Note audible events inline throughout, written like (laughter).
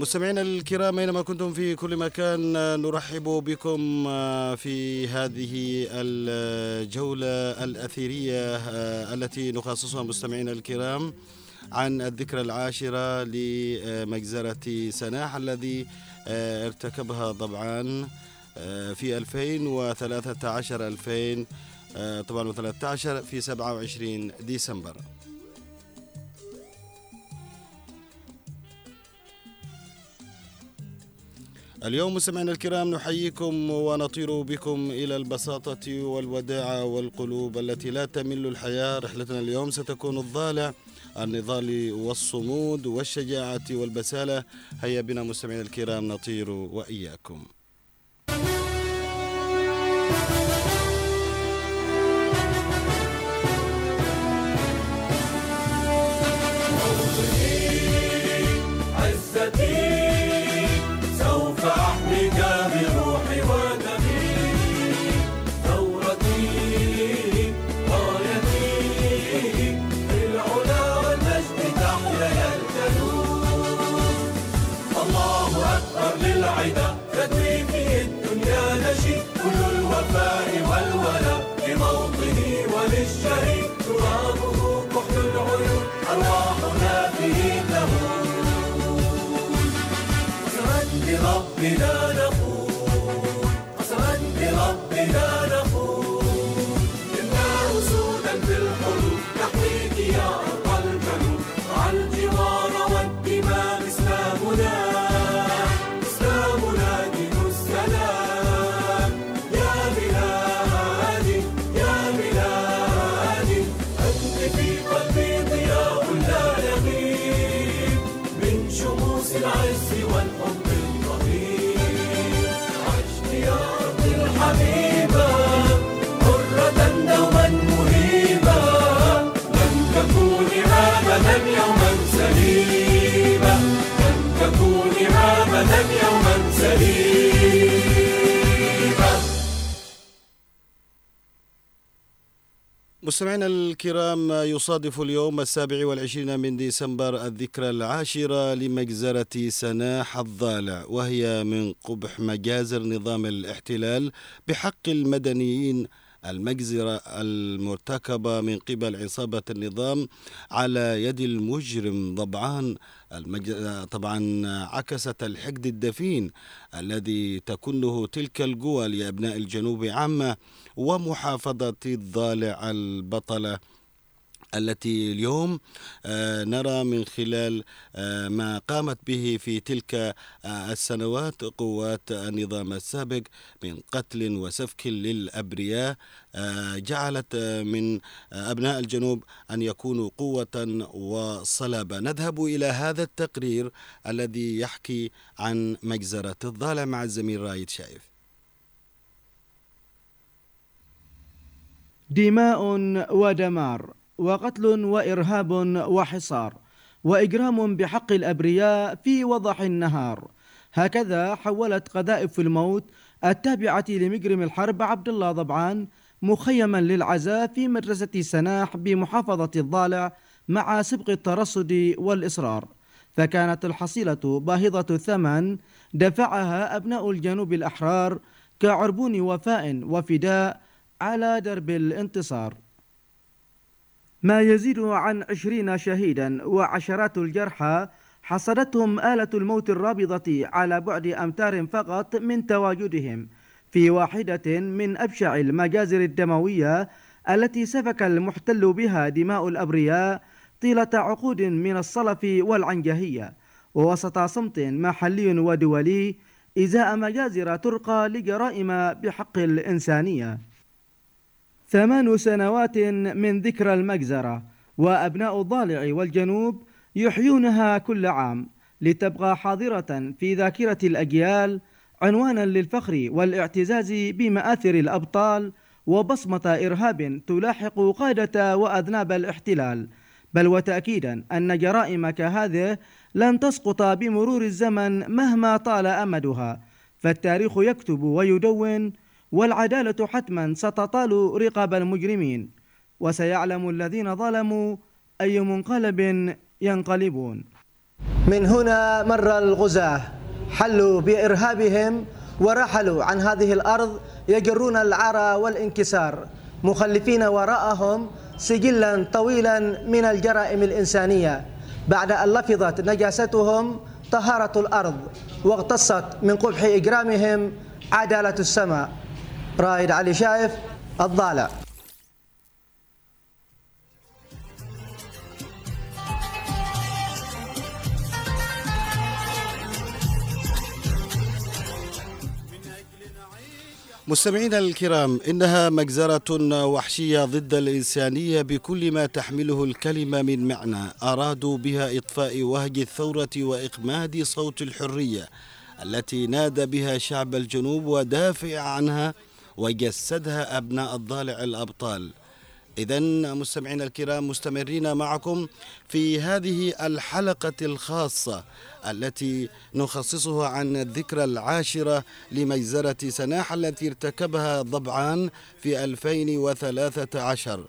مستمعينا الكرام أينما كنتم في كل مكان نرحب بكم في هذه الجولة الأثيرية التي نخصصها مستمعينا الكرام عن الذكرى العاشرة لمجزرة سناح الذي ارتكبها طبعا في 2013 2000 طبعا 13 في 27 ديسمبر. اليوم مستمعينا الكرام نحييكم ونطير بكم إلى البساطة والوداعة والقلوب التي لا تمل الحياة. رحلتنا اليوم ستكون الضالع النضال والصمود والشجاعة والبسالة. هيا بنا مستمعينا الكرام نطير وإياكم. مستمعينا الكرام يصادف اليوم السابع والعشرين من ديسمبر الذكرى العاشرة لمجزرة سناح الضالع وهي من قبح مجازر نظام الاحتلال بحق المدنيين المجزرة المرتكبة من قبل عصابة النظام على يد المجرم. ضبعان المج... طبعا عكست الحقد الدفين الذي تكنه تلك القوى لأبناء الجنوب عامة ومحافظة الضالع البطلة. التي اليوم نرى من خلال ما قامت به في تلك السنوات قوات النظام السابق من قتل وسفك للأبرياء جعلت من أبناء الجنوب أن يكونوا قوة وصلابة. نذهب إلى هذا التقرير الذي يحكي عن مجزرة الضالع مع الزميل رايد شايف. دماء ودمار. وقتل وإرهاب وحصار وإجرام بحق الأبرياء في وضح النهار. هكذا حولت قذائف الموت التابعة لمجرم الحرب عبد الله ضبعان مخيما للعزاء في مدرسة سناح بمحافظة الضالع مع سبق الترصد والإصرار. فكانت الحصيلة باهظة الثمن دفعها أبناء الجنوب الأحرار كعربون وفاء وفداء على درب الانتصار. ما يزيد عن عشرين شهيدا وعشرات الجرحى حصدتهم آلة الموت الرابضة على بعد أمتار فقط من تواجدهم في واحدة من أبشع المجازر الدموية التي سفك المحتل بها دماء الأبرياء طيلة عقود من الصلف والعنجهية ووسط صمت محلي ودولي إزاء مجازر ترقى لجرائم بحق الإنسانية. ثمان سنوات من ذكرى المجزرة وأبناء الضالع والجنوب يحيونها كل عام لتبقى حاضرة في ذاكرة الأجيال عنوانا للفخر والاعتزاز بمآثر الأبطال وبصمة إرهاب تلاحق قادة وأذناب الاحتلال. بل وتأكيدا أن جرائم كهذه لن تسقط بمرور الزمن مهما طال أمدها فالتاريخ يكتب ويدون والعدالة حتما ستطال رقاب المجرمين وسيعلم الذين ظلموا أي منقلب ينقلبون. من هنا مر الغزاة حلوا بإرهابهم ورحلوا عن هذه الأرض يجرون العرى والانكسار مخلفين وراءهم سجلا طويلا من الجرائم الإنسانية. بعد أن لفظت نجاستهم طهارة الأرض واغتصت من قبح إجرامهم عدالة السماء. رائد علي شايف الضالع. مستمعينا الكرام إنها مجزرة وحشية ضد الإنسانية بكل ما تحمله الكلمة من معنى. أرادوا بها إطفاء وهج الثورة وإقماد صوت الحرية التي نادى بها شعب الجنوب ودافع عنها وجسدها أبناء الضالع الأبطال. إذا مستمعينا الكرام مستمرين معكم في هذه الحلقة الخاصة التي نخصصها عن الذكرى العاشرة لمجزرة سناح التي ارتكبها ضبعان في 2013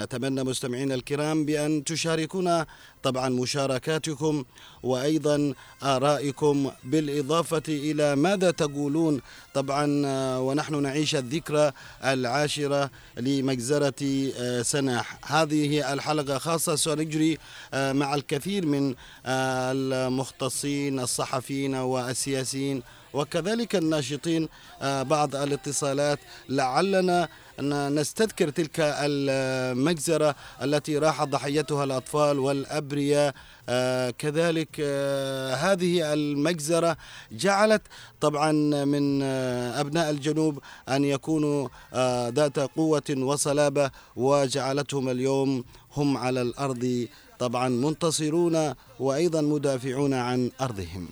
نتمنى مستمعينا الكرام بأن تشاركونا طبعا مشاركاتكم وأيضا آرائكم بالإضافة إلى ماذا تقولون. طبعا آه، ونحن نعيش الذكرى العاشرة لمجزرة آه، سناح. هذه الحلقة خاصة سنجري آه، مع الكثير من المختصين الصحفيين والسياسيين وكذلك الناشطين بعض الاتصالات. لعلنا نستذكر تلك المجزرة التي راح ضحيتها الأطفال والأبرياء. آه كذلك آه هذه المجزرة جعلت طبعا من آه أبناء الجنوب أن يكونوا آه، ذات قوة وصلابة وجعلتهم اليوم هم على الأرض. طبعا منتصرون وأيضا مدافعون عن أرضهم.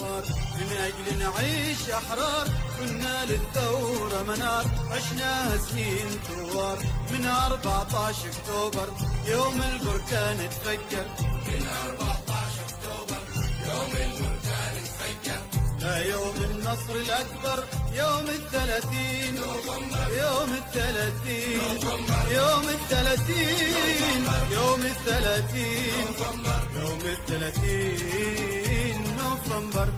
من أجل نعيش أحرار كنا للثورة منار. عشناها سنين ثوار من 14 أكتوبر يوم البركان تفكر من 14 أكتوبر يوم البركان تفكر لا يوم النصر الأكبر يوم الثلاثين يوم الثلاثين يوم الثلاثين يوم الثلاثين يوم الثلاثين نوفمبر.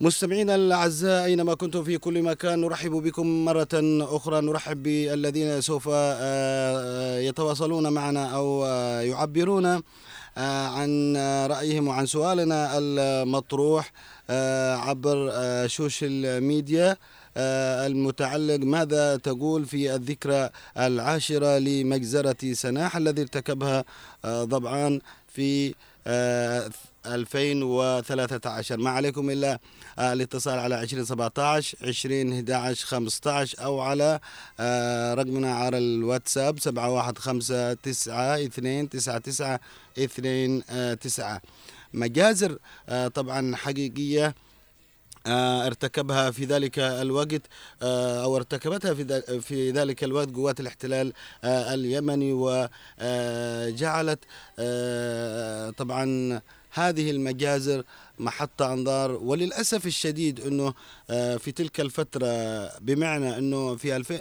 مستمعينا الأعزاء أينما كنتم في كل مكان نرحب بكم مرة أخرى. نرحب بالذين سوف آه، يتواصلون معنا أو آه، يعبرون عن رأيهم وعن سؤالنا المطروح عبر social media المتعلق ماذا تقول في الذكرى العاشرة لمجزرة سناح الذي ارتكبها ضبعان في 2013 ما عليكم إلا آه، الاتصال على 2017 20 11 15 أو على آه، رقمنا على الواتساب 715 مجازر آه، طبعا حقيقية ارتكبها في ذلك الوقت أو ارتكبتها في في ذلك الوقت قوات الاحتلال اليمني وجعلت طبعا هذه المجازر محط أنظار. وللأسف الشديد إنه آه، في تلك الفترة بمعنى إنه في 2000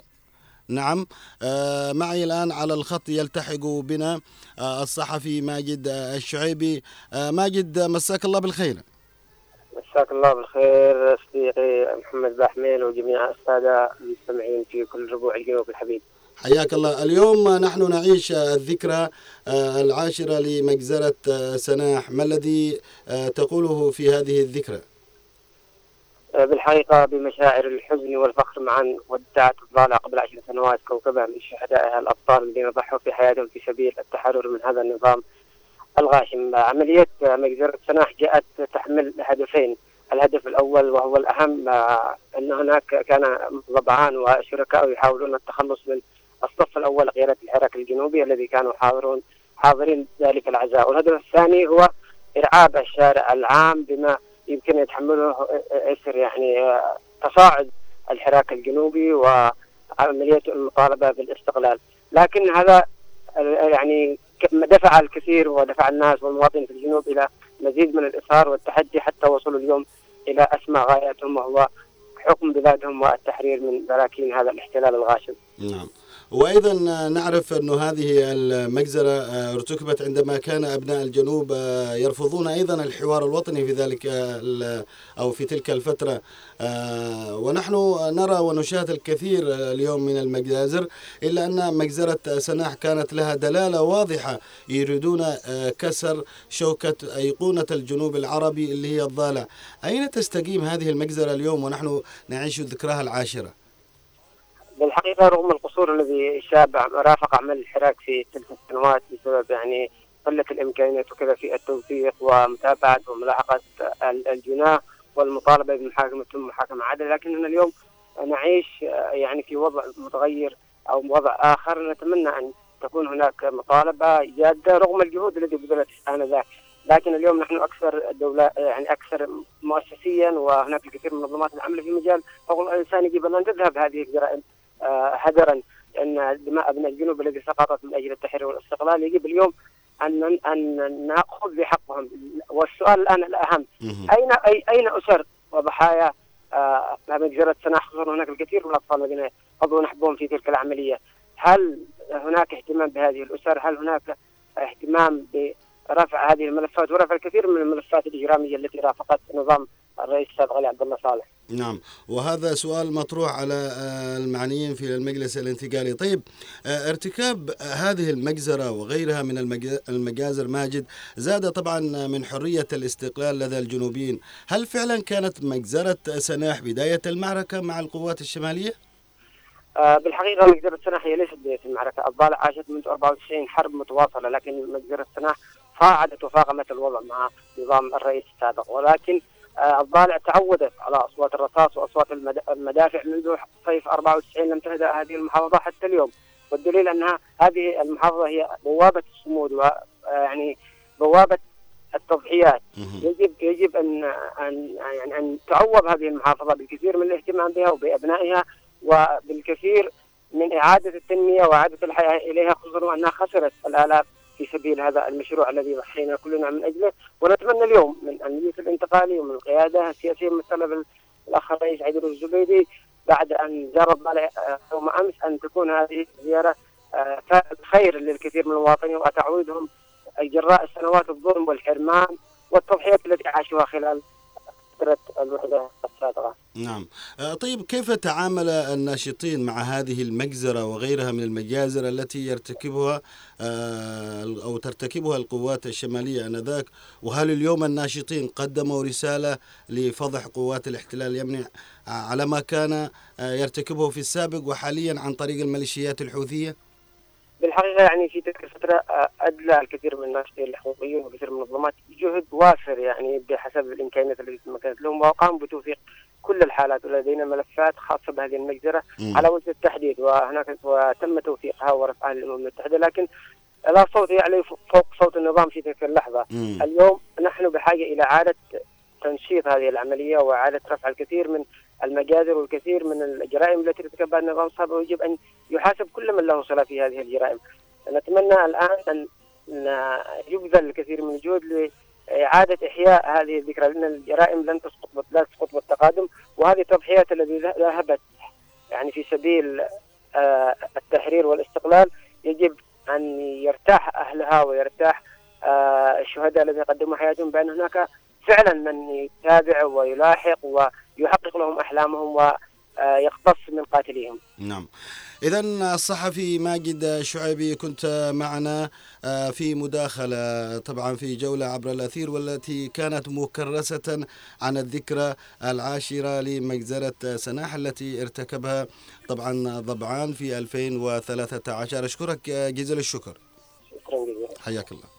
نعم آه، معي الآن على الخط يلتحق بنا آه، الصحفي ماجد الشعيبي. ماجد مساك الله بالخير. مساك الله بالخير صديقي محمد باحميل وجميع السادة المستمعين في كل ربوع الجنوب الحبيب. حياك الله. اليوم نحن نعيش الذكرى آه، العاشرة لمجزرة آه، سناح. ما الذي آه، تقوله في هذه الذكرى؟ بالحقيقة بمشاعر الحزن والفخر معا ودعت الضالع قبل عشر سنوات كوكبها من شهدائها الأبطال الذين ضحوا في حياتهم في سبيل التحرر من هذا النظام الغاشم. عملية مجزرة سناح جاءت تحمل هدفين. الهدف الأول وهو الأهم أن هناك كان ضبعان وشركاء يحاولون التخلص من الصف الأول قياده الحراك الجنوبي الذي كانوا حاضرون حاضرين ذلك العزاء والهدف الثاني هو إرعاب الشارع العام بما يمكن يتحمله اسر يعني تصاعد الحراك الجنوبي وعملية المطالبة بالاستقلال لكن هذا يعني دفع الكثير ودفع الناس والمواطنين في الجنوب إلى مزيد من الاصرار والتحدي حتى وصلوا اليوم إلى اسمى غاياتهم وهو حكم بلادهم والتحرير من براكين هذا الاحتلال الغاشم. نعم. وأيضا نعرف أن هذه المجزرة ارتكبت عندما كان أبناء الجنوب يرفضون أيضا الحوار الوطني في ذلك أو في تلك الفترة. ونحن نرى ونشاهد الكثير اليوم من المجازر إلا أن مجزرة سناح كانت لها دلالة واضحة. يريدون كسر شوكة أيقونة الجنوب العربي اللي هي الضالع أين تستقيم هذه المجزرة اليوم؟ ونحن نعيش ذكراها العاشرة. بالحقيقة رغم القصور الذي شاب رافق عمل الحراك في تلك السنوات بسبب يعني قلة الإمكانيات وكذا في التوثيق ومتابعة وملاحقة الجناح والمطالبة بمحاكمة محاكمة عادلة لكننا اليوم نعيش يعني في وضع متغير أو وضع آخر. نتمنى أن تكون هناك مطالبة جادة رغم الجهود التي بذلت آنذاك. لكن اليوم نحن أكثر الدولة يعني أكثر مؤسسيا وهناك الكثير من منظمات العمل في مجال حقوق الإنسان يجب أن تذهب هذه الجرائم آه، هدرا إن دماء ابناء الجنوب التي سقطت من أجل التحرير والاستقلال يجب اليوم أن أن نأخذ بحقهم. والسؤال الآن الأهم. أين أين اسر وضحايا آه مجزره سناح خصوصا هناك الكثير من الأطفال الذين قضوا نحبهم في تلك العملية. هل هناك اهتمام بهذه الأسر؟ هل هناك اهتمام برفع هذه الملفات ورفع الكثير من الملفات الإجرامية التي رافقت نظام الرئيس السابق علي عبد الله صالح؟ نعم. وهذا سؤال مطروح على آه، المعنيين في المجلس الانتقالي. طيب آه، ارتكاب هذه المجزرة وغيرها من المجازر ماجد زاد طبعا من حرية الاستقلال لدى الجنوبيين. هل فعلا كانت مجزرة سناح بداية المعركة مع القوات الشمالية؟ آه، بالحقيقة مجزرة سناح هي ليست بداية المعركة. الضالع عاشت منذ 94 حرب متواصلة لكن مجزرة سناح صاعدت وفاقمت الوضع مع نظام الرئيس السابق. ولكن الضالع تعودت على أصوات الرصاص وأصوات المدافع منذ صيف 94 لم تهدأ هذه المحافظة حتى اليوم. والدليل أنها هذه المحافظة هي بوابة الصمود ويعني بوابة التضحيات. يجب يجب ان ان يعني أن تعوض هذه المحافظة بالكثير من الاهتمام بها وبأبنائها وبالكثير من إعادة التنمية وإعادة الحياة إليها خصوصا انها خسرت الآلاف في سبيل هذا المشروع الذي ضحينا كلنا من أجله. ونتمنى اليوم من المجلس الانتقالي ومن القيادة السياسية الممثله بالاخ الرئيس عيدروس الزبيدي بعد أن زار يوم أمس أن تكون هذه الزيارة آه، خير للكثير من المواطنين وتعويضهم جراء السنوات الظلم والحرمان والتضحيات التي عاشوها خلال فترة الوحدة السابقة نعم. آه، طيب كيف تعامل الناشطين مع هذه المجزرة وغيرها من المجازر التي يرتكبها آه، أو ترتكبها القوات الشمالية آنذاك؟ وهل اليوم الناشطين قدموا رسالة لفضح قوات الاحتلال اليمني على ما كان آه، يرتكبه في السابق وحاليا عن طريق الميليشيات الحوثية؟ بالحقيقة يعني في تلك الفترة آه، أدلى الكثير من الناشطين الحقوقيين وكثير من المنظمات جهد وافر يعني بحسب الإمكانيات التي تمكنت لهم وقاموا بتوثيق كل الحالات ولدينا ملفات خاصة بهذه المجزرة م. على وجه التحديد وهناك وتم توثيقها ورفعها للامم المتحدة لكن لا صوت يعلي فوق صوت النظام في تلك اللحظة م. اليوم نحن بحاجة إلى إعادة تنشيط هذه العملية وإعادة رفع الكثير من المجازر والكثير من الجرائم التي ارتكبها النظام السابق ويجب أن يحاسب كل من له صلة في هذه الجرائم. نتمنى الآن ان يبذل الكثير من الجهد لإعادة إحياء هذه الذكرى لأن الجرائم لن تسقط لا تسقط بالتقادم وهذه التضحيات التي ذهبت يعني في سبيل آه، التحرير والاستقلال يجب أن يرتاح أهلها ويرتاح آه، الشهداء الذين قدموا حياتهم بأن هناك فعلا من يتابع ويلاحق ويحقق لهم أحلامهم ويقتص من قاتليهم. نعم. إذا الصحفي ماجد شعيبي كنت معنا آه، في مداخلة طبعا في جولة عبر الأثير والتي كانت مكرسة عن الذكرى العاشرة لمجزرة سناح التي ارتكبها طبعا ضبعان في 2013 أشكرك جزيل الشكر. شكرا جزيلا. حياك الله.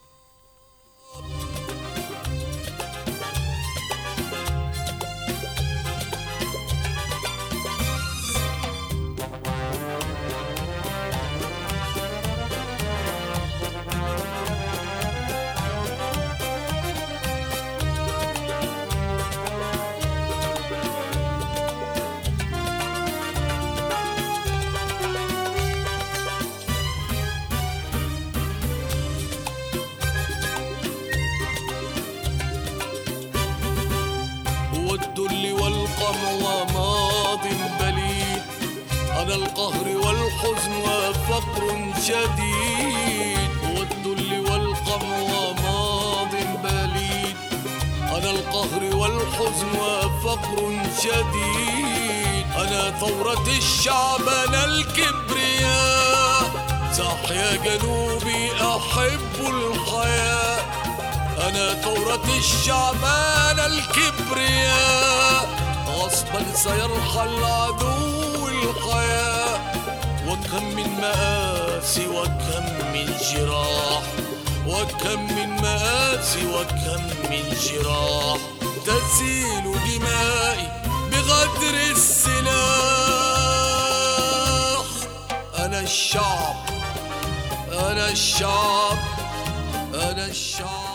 شديد والذل والقمع وماض بليد. أنا القهر والحزن وفقر شديد. أنا ثورة الشعب أنا الكبرياء. صح يا جنوبي أحب الحياة أنا ثورة الشعب أنا الكبرياء. غصبا سيرحل عدو مآسي وكم من جراح وكم من مآسي وكم من جراح. تسيل دمائي بغدر السلاح. أنا الشعب أنا الشعب أنا الشعب.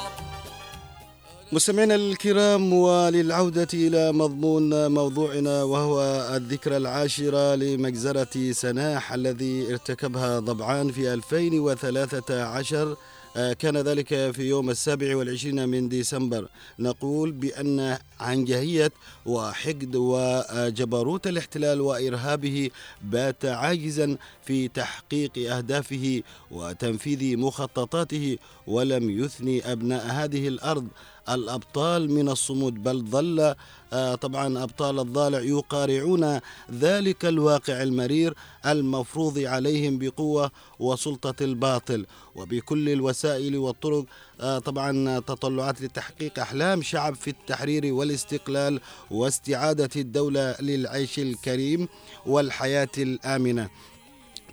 مستمعينا الكرام وللعودة إلى مضمون موضوعنا وهو الذكرى العاشرة لمجزرة سناح الذي ارتكبها ضبعان في 2013 آه، كان ذلك في يوم السابع والعشرين من ديسمبر. نقول بأن عنجهية وحقد وجبروت الاحتلال وإرهابه بات عاجزا في تحقيق أهدافه وتنفيذ مخططاته ولم يثني أبناء هذه الأرض الأبطال من الصمود بل ظل آه، طبعا أبطال الضالع يقارعون ذلك الواقع المرير المفروض عليهم بقوة وسلطة الباطل. وبكل الوسائل والطرق آه، طبعا تطلعات لتحقيق أحلام شعب في التحرير والاستقلال واستعادة الدولة للعيش الكريم والحياة الآمنة.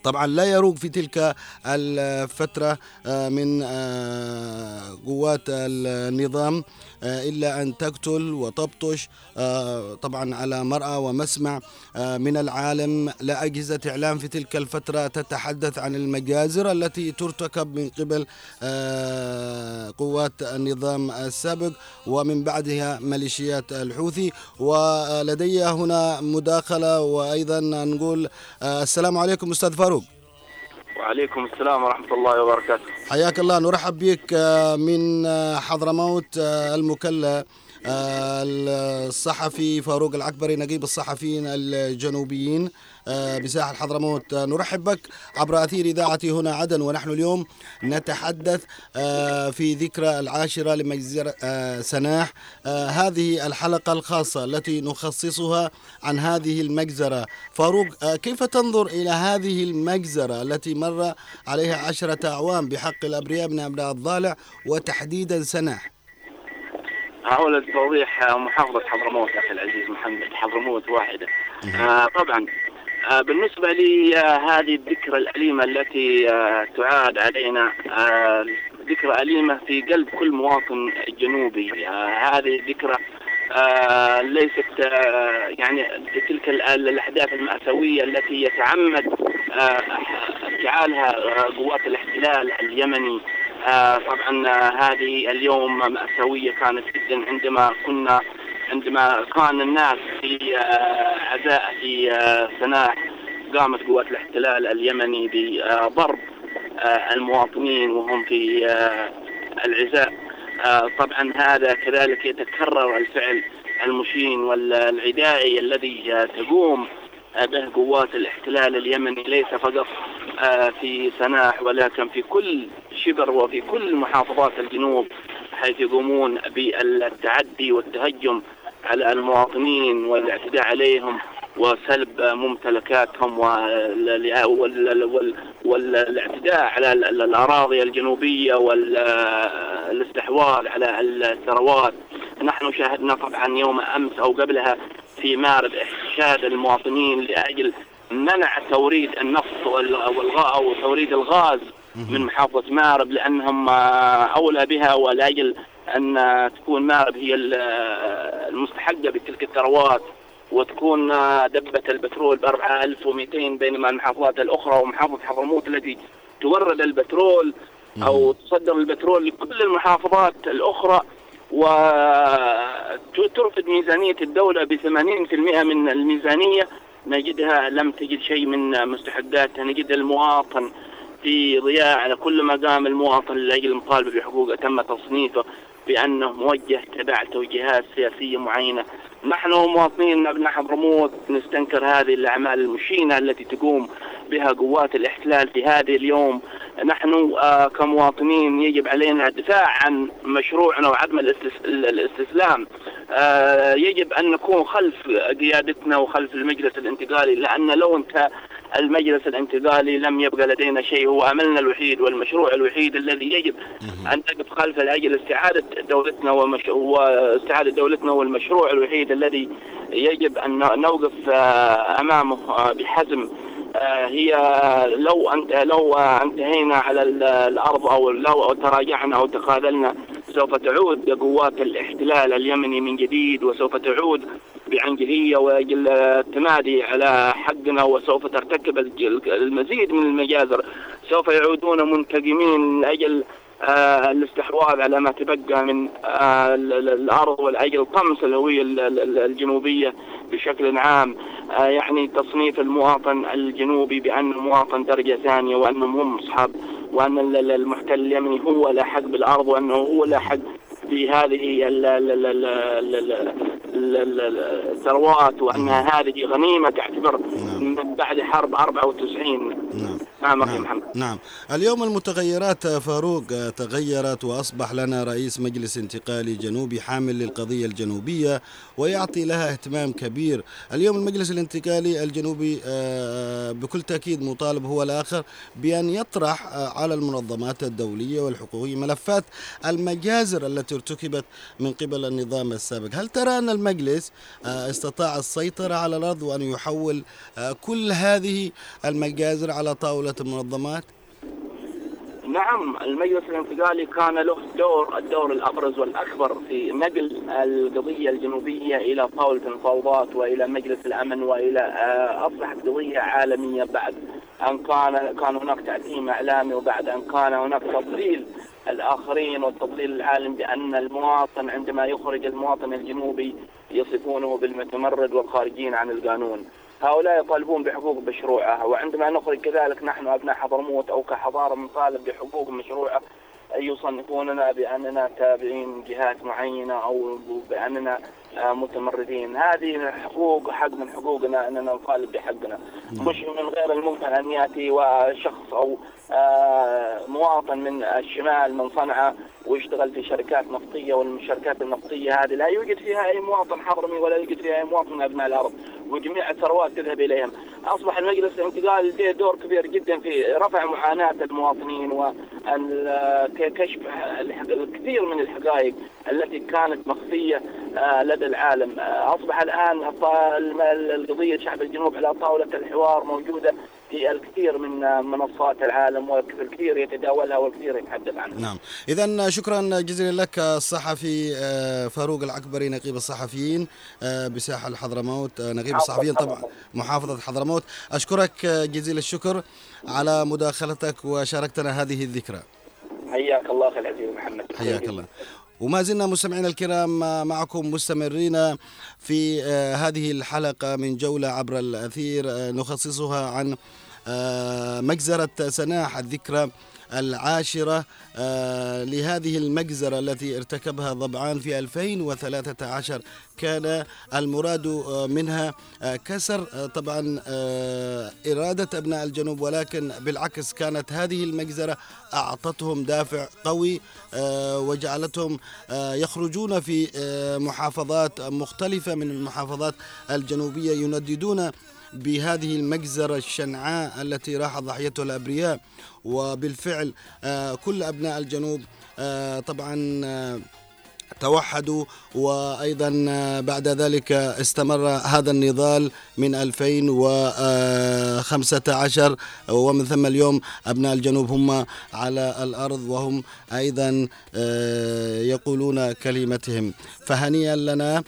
طبعا لا يروق في تلك الفترة آه، من آه، قوات النظام آه، إلا أن تقتل وتبطش طبعا على مرأى ومسمع من العالم. لا أجهزة إعلام في تلك الفترة تتحدث عن المجازر التي ترتكب من قبل قوات النظام السابق ومن بعدها ميليشيات الحوثي. ولدي هنا مداخلة وأيضا نقول السلام عليكم أستاذ فاروق وعليكم السلام ورحمة الله وبركاته. حياك الله. نرحب بك آه، من آه، حضرموت آه، المكلا الصحفي فاروق العكبري نقيب الصحفيين الجنوبيين. بساحل حضرموت. آه، نرحب بك عبر أثير إذاعة هنا عدن ونحن اليوم نتحدث آه، في ذكرى العاشرة لمجزرة آه، سناح. آه، هذه الحلقة الخاصة التي نخصصها عن هذه المجزرة. فاروق آه، كيف تنظر إلى هذه المجزرة التي مر عليها عشرة أعوام بحق الأبرياء من أبناء الضالع وتحديدا سناح؟ هقول التوضيح آه، محافظة حضرموت أخي العزيز محمد حضرموت واحدة. آه طبعا آه بالنسبة لي آه هذه الذكرى الأليمة التي آه تعاد علينا آه ذكرى أليمة في قلب كل مواطن جنوبي. آه هذه الذكرى آه ليست آه يعني تلك ال- الأحداث المأساوية التي يتعمد آه افتعالها آه قوات الاحتلال اليمني. آه طبعا آه هذه اليوم مأساوية كانت جدا عندما كنا عندما كان الناس في آه عزاء في آه سناح قامت قوات الاحتلال اليمني بضرب آه المواطنين وهم في آه العزاء. طبعا هذا كذلك يتكرر الفعل المشين والعدائي الذي تقوم به قوات الاحتلال اليمني. ليس فقط في سناح ولكن في كل شبر وفي كل محافظات الجنوب حيث يقومون بالتعدي والتهجم على المواطنين والاعتداء عليهم وسلب ممتلكاتهم وال- وال- وال- والاعتداء على ال- ال- الأراضي الجنوبية والاستحواذ على الثروات. نحن شاهدنا طبعا يوم أمس أو قبلها في مارب إحشاد المواطنين لأجل منع توريد النفط وال- والغاء أو توريد الغاز من محافظة مارب لأنهم آه، أولى بها ولأجل أن آه، تكون مارب هي ال- المستحقة بتلك الثروات وتكون دبة البترول ب 4200 بينما المحافظات الأخرى ومحافظة حضرموت التي تورد البترول أو تصدر البترول لكل المحافظات الأخرى وترفد ميزانية الدولة ب 80% من الميزانية. نجدها لم تجد شيء من مستحقاتها. نجد المواطن في ضياع على كل ما قام المواطن لأجل المطالبة بحقوقه تم تصنيفه. بأنه موجه تبع توجيهات سياسية معينة. نحن مواطنين ابناء حضرموت نستنكر هذه الأعمال المشينة التي تقوم بها قوات الاحتلال في هذه اليوم. نحن آه، كمواطنين يجب علينا الدفاع عن مشروعنا وعدم الاستس- الاستسلام. آه، يجب أن نكون خلف قيادتنا وخلف المجلس الانتقالي لأن لو انتهى المجلس الانتقالي لم يبقى لدينا شيء هو أملنا الوحيد والمشروع الوحيد الذي يجب أن نقف خلفه لاجل استعادة دولتنا ومش... واستعادة دولتنا والمشروع الوحيد الذي يجب أن نوقف آه، أمامه آه، بحزم آه، هي لو انت لو انتهينا على ال- الأرض أو لو تراجعنا أو تخاذلنا سوف تعود قوات الاحتلال اليمني من جديد وسوف تعود بعنجهيه واجل التمادي على حقنا وسوف ترتكب المزيد من المجازر. سوف يعودون منتقمين من أجل آه، الاستحواذ على ما تبقى من آه، ال- ال- الأرض والأجل طمس الهوية ال- ال- الجنوبية بشكل عام. آه، يعني تصنيف المواطن الجنوبي بانه مواطن درجة ثانية وأنهم هم أصحاب وأن ال- ال- المحتل اليمني هو لا حق بالأرض وأنه هو لا بهذه الثروات وانها نعم. هذه غنيمة تعتبر نعم. من بعد حرب 94 نعم. نعم نعم. نعم. اليوم المتغيرات فاروق تغيرت وأصبح لنا رئيس مجلس انتقالي جنوبي حامل للقضية الجنوبية ويعطي لها اهتمام كبير. اليوم المجلس الانتقالي الجنوبي آه، آه، بكل تأكيد مطالب هو الآخر بأن يطرح آه، على المنظمات الدولية والحقوقية ملفات المجازر التي ارتكبت من قبل النظام السابق. هل ترى أن المجلس آه، استطاع السيطرة على الأرض وأن يحول آه، كل هذه المجازر على طاولة المنظمات؟ نعم المجلس الانتقالي كان له دور الدور الأبرز والأكبر في نقل القضية الجنوبية إلى طاولة المفاوضات وإلى مجلس الأمن وإلى آه، أصبحت قضية عالمية بعد أن كان كان هناك تعتيم إعلامي وبعد أن كان هناك تضليل الآخرين والتضليل العالم بأن المواطن عندما يخرج المواطن الجنوبي يصفونه بالمتمرد والخارجين عن القانون. هؤلاء يطالبون بحقوق مشروعة وعندما نخرج كذلك نحن أبناء حضرموت أو كحضارة نطالب بحقوق مشروعة يصنفوننا بأننا تابعين جهات معينة أو بأننا متمردين. هذه حقوق حق من حقوقنا أننا نطالب بحقنا. مش من غير الممكن أن يأتي وشخص أو آه، مواطن من الشمال من صنعاء ويشتغل في شركات نفطية والشركات النفطية هذه لا يوجد فيها أي مواطن حضرمي ولا يوجد فيها أي مواطن من أبناء الأرض. وجميع الثروات تذهب إليهم. أصبح المجلس الانتقالي له دور كبير جدا في رفع معاناة المواطنين وكشف الكثير من الحقائق التي كانت مخفية آه، لدى العالم. آه، أصبح الآن القضية شعب الجنوب على طاولة الحوار موجودة في الكثير من منصات العالم والكثير يتداولها والكثير يتحدث عنها. نعم. إذا شكرا جزيلا لك الصحفي آه، فاروق العكبري نقيب الصحفيين آه، بساحل حضرموت نقيب الصحفيين طبعا محافظة حضرموت أشكرك جزيل الشكر على مداخلتك وشاركتنا هذه الذكرى. حياك الله أخي العزيز محمد. حياك الله. وما زلنا مستمعينا الكرام معكم مستمرين في آه، هذه الحلقة من جولة عبر الأثير. آه، نخصصها عن آه، مجزرة سناح الذكرى. العاشرة آه، لهذه المجزرة التي ارتكبها ضبعان في 2013 كان المراد آه، منها آه، كسر طبعا إرادة أبناء الجنوب ولكن بالعكس كانت هذه المجزرة أعطتهم دافع قوي وجعلتهم يخرجون في محافظات مختلفة من المحافظات الجنوبية ينددون بهذه المجزرة الشنعاء التي راح ضحيتها الأبرياء. وبالفعل آه، كل أبناء الجنوب آه، طبعا آه، توحدوا. وأيضا بعد ذلك استمر هذا النضال من 2015 ومن ثم اليوم أبناء الجنوب هم على الأرض وهم أيضا يقولون كلمتهم. فهنيئا لنا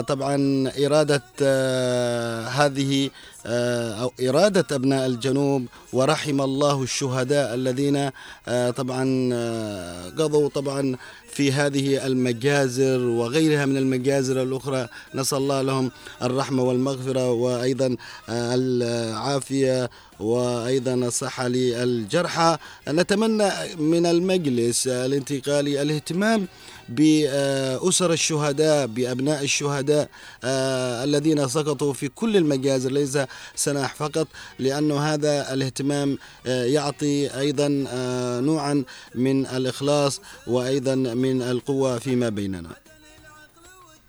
طبعا إرادة آه، هذه آه، أو إرادة أبناء الجنوب ورحم الله الشهداء الذين آه، طبعا آه، قضوا طبعا في هذه المجازر وغيرها من المجازر الأخرى. نسأل الله لهم الرحمة والمغفرة وأيضا آه، العافية وأيضا الصحة للجرحى. نتمنى من المجلس الانتقالي الاهتمام بأسر الشهداء بأبناء الشهداء آه، الذين سقطوا في كل المجازر ليس سناح فقط لأنه هذا الاهتمام آه، يعطي أيضا آه، نوعا من الإخلاص وأيضا من القوة فيما بيننا.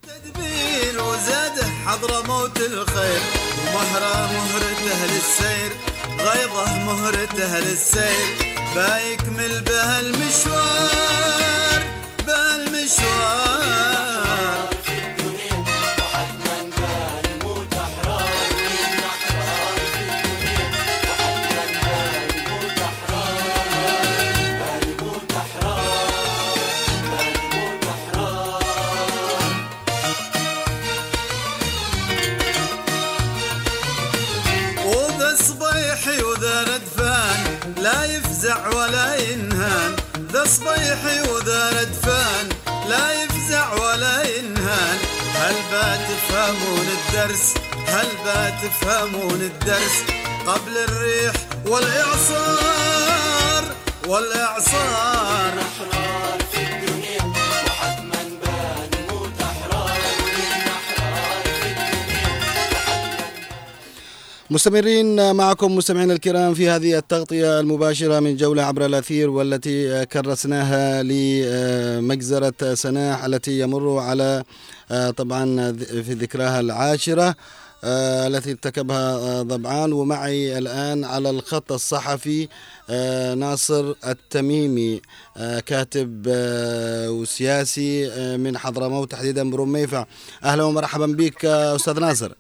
تدبير وزاده حضر موت الخير ومهره مهرته للسير غيظه مهرته للسير بايكمل به المشوار. يفزع ولا ينهان ذا صبيحي وذا ردفان. لا يفزع ولا ينهان. هل بات تفهمون الدرس؟ هل بات تفهمون الدرس؟ قبل الريح والإعصار والإعصار. مستمرين معكم مستمعينا الكرام في هذه التغطية المباشرة من جولة عبر الأثير والتي كرسناها لمجزرة سناح التي يمر على طبعا في ذكراها العاشرة التي ارتكبها ضبعان. ومعي الآن على الخط الصحفي ناصر التميمي كاتب وسياسي من حضرموت تحديدا برميفع. أهلا ومرحبا بك أستاذ ناصر.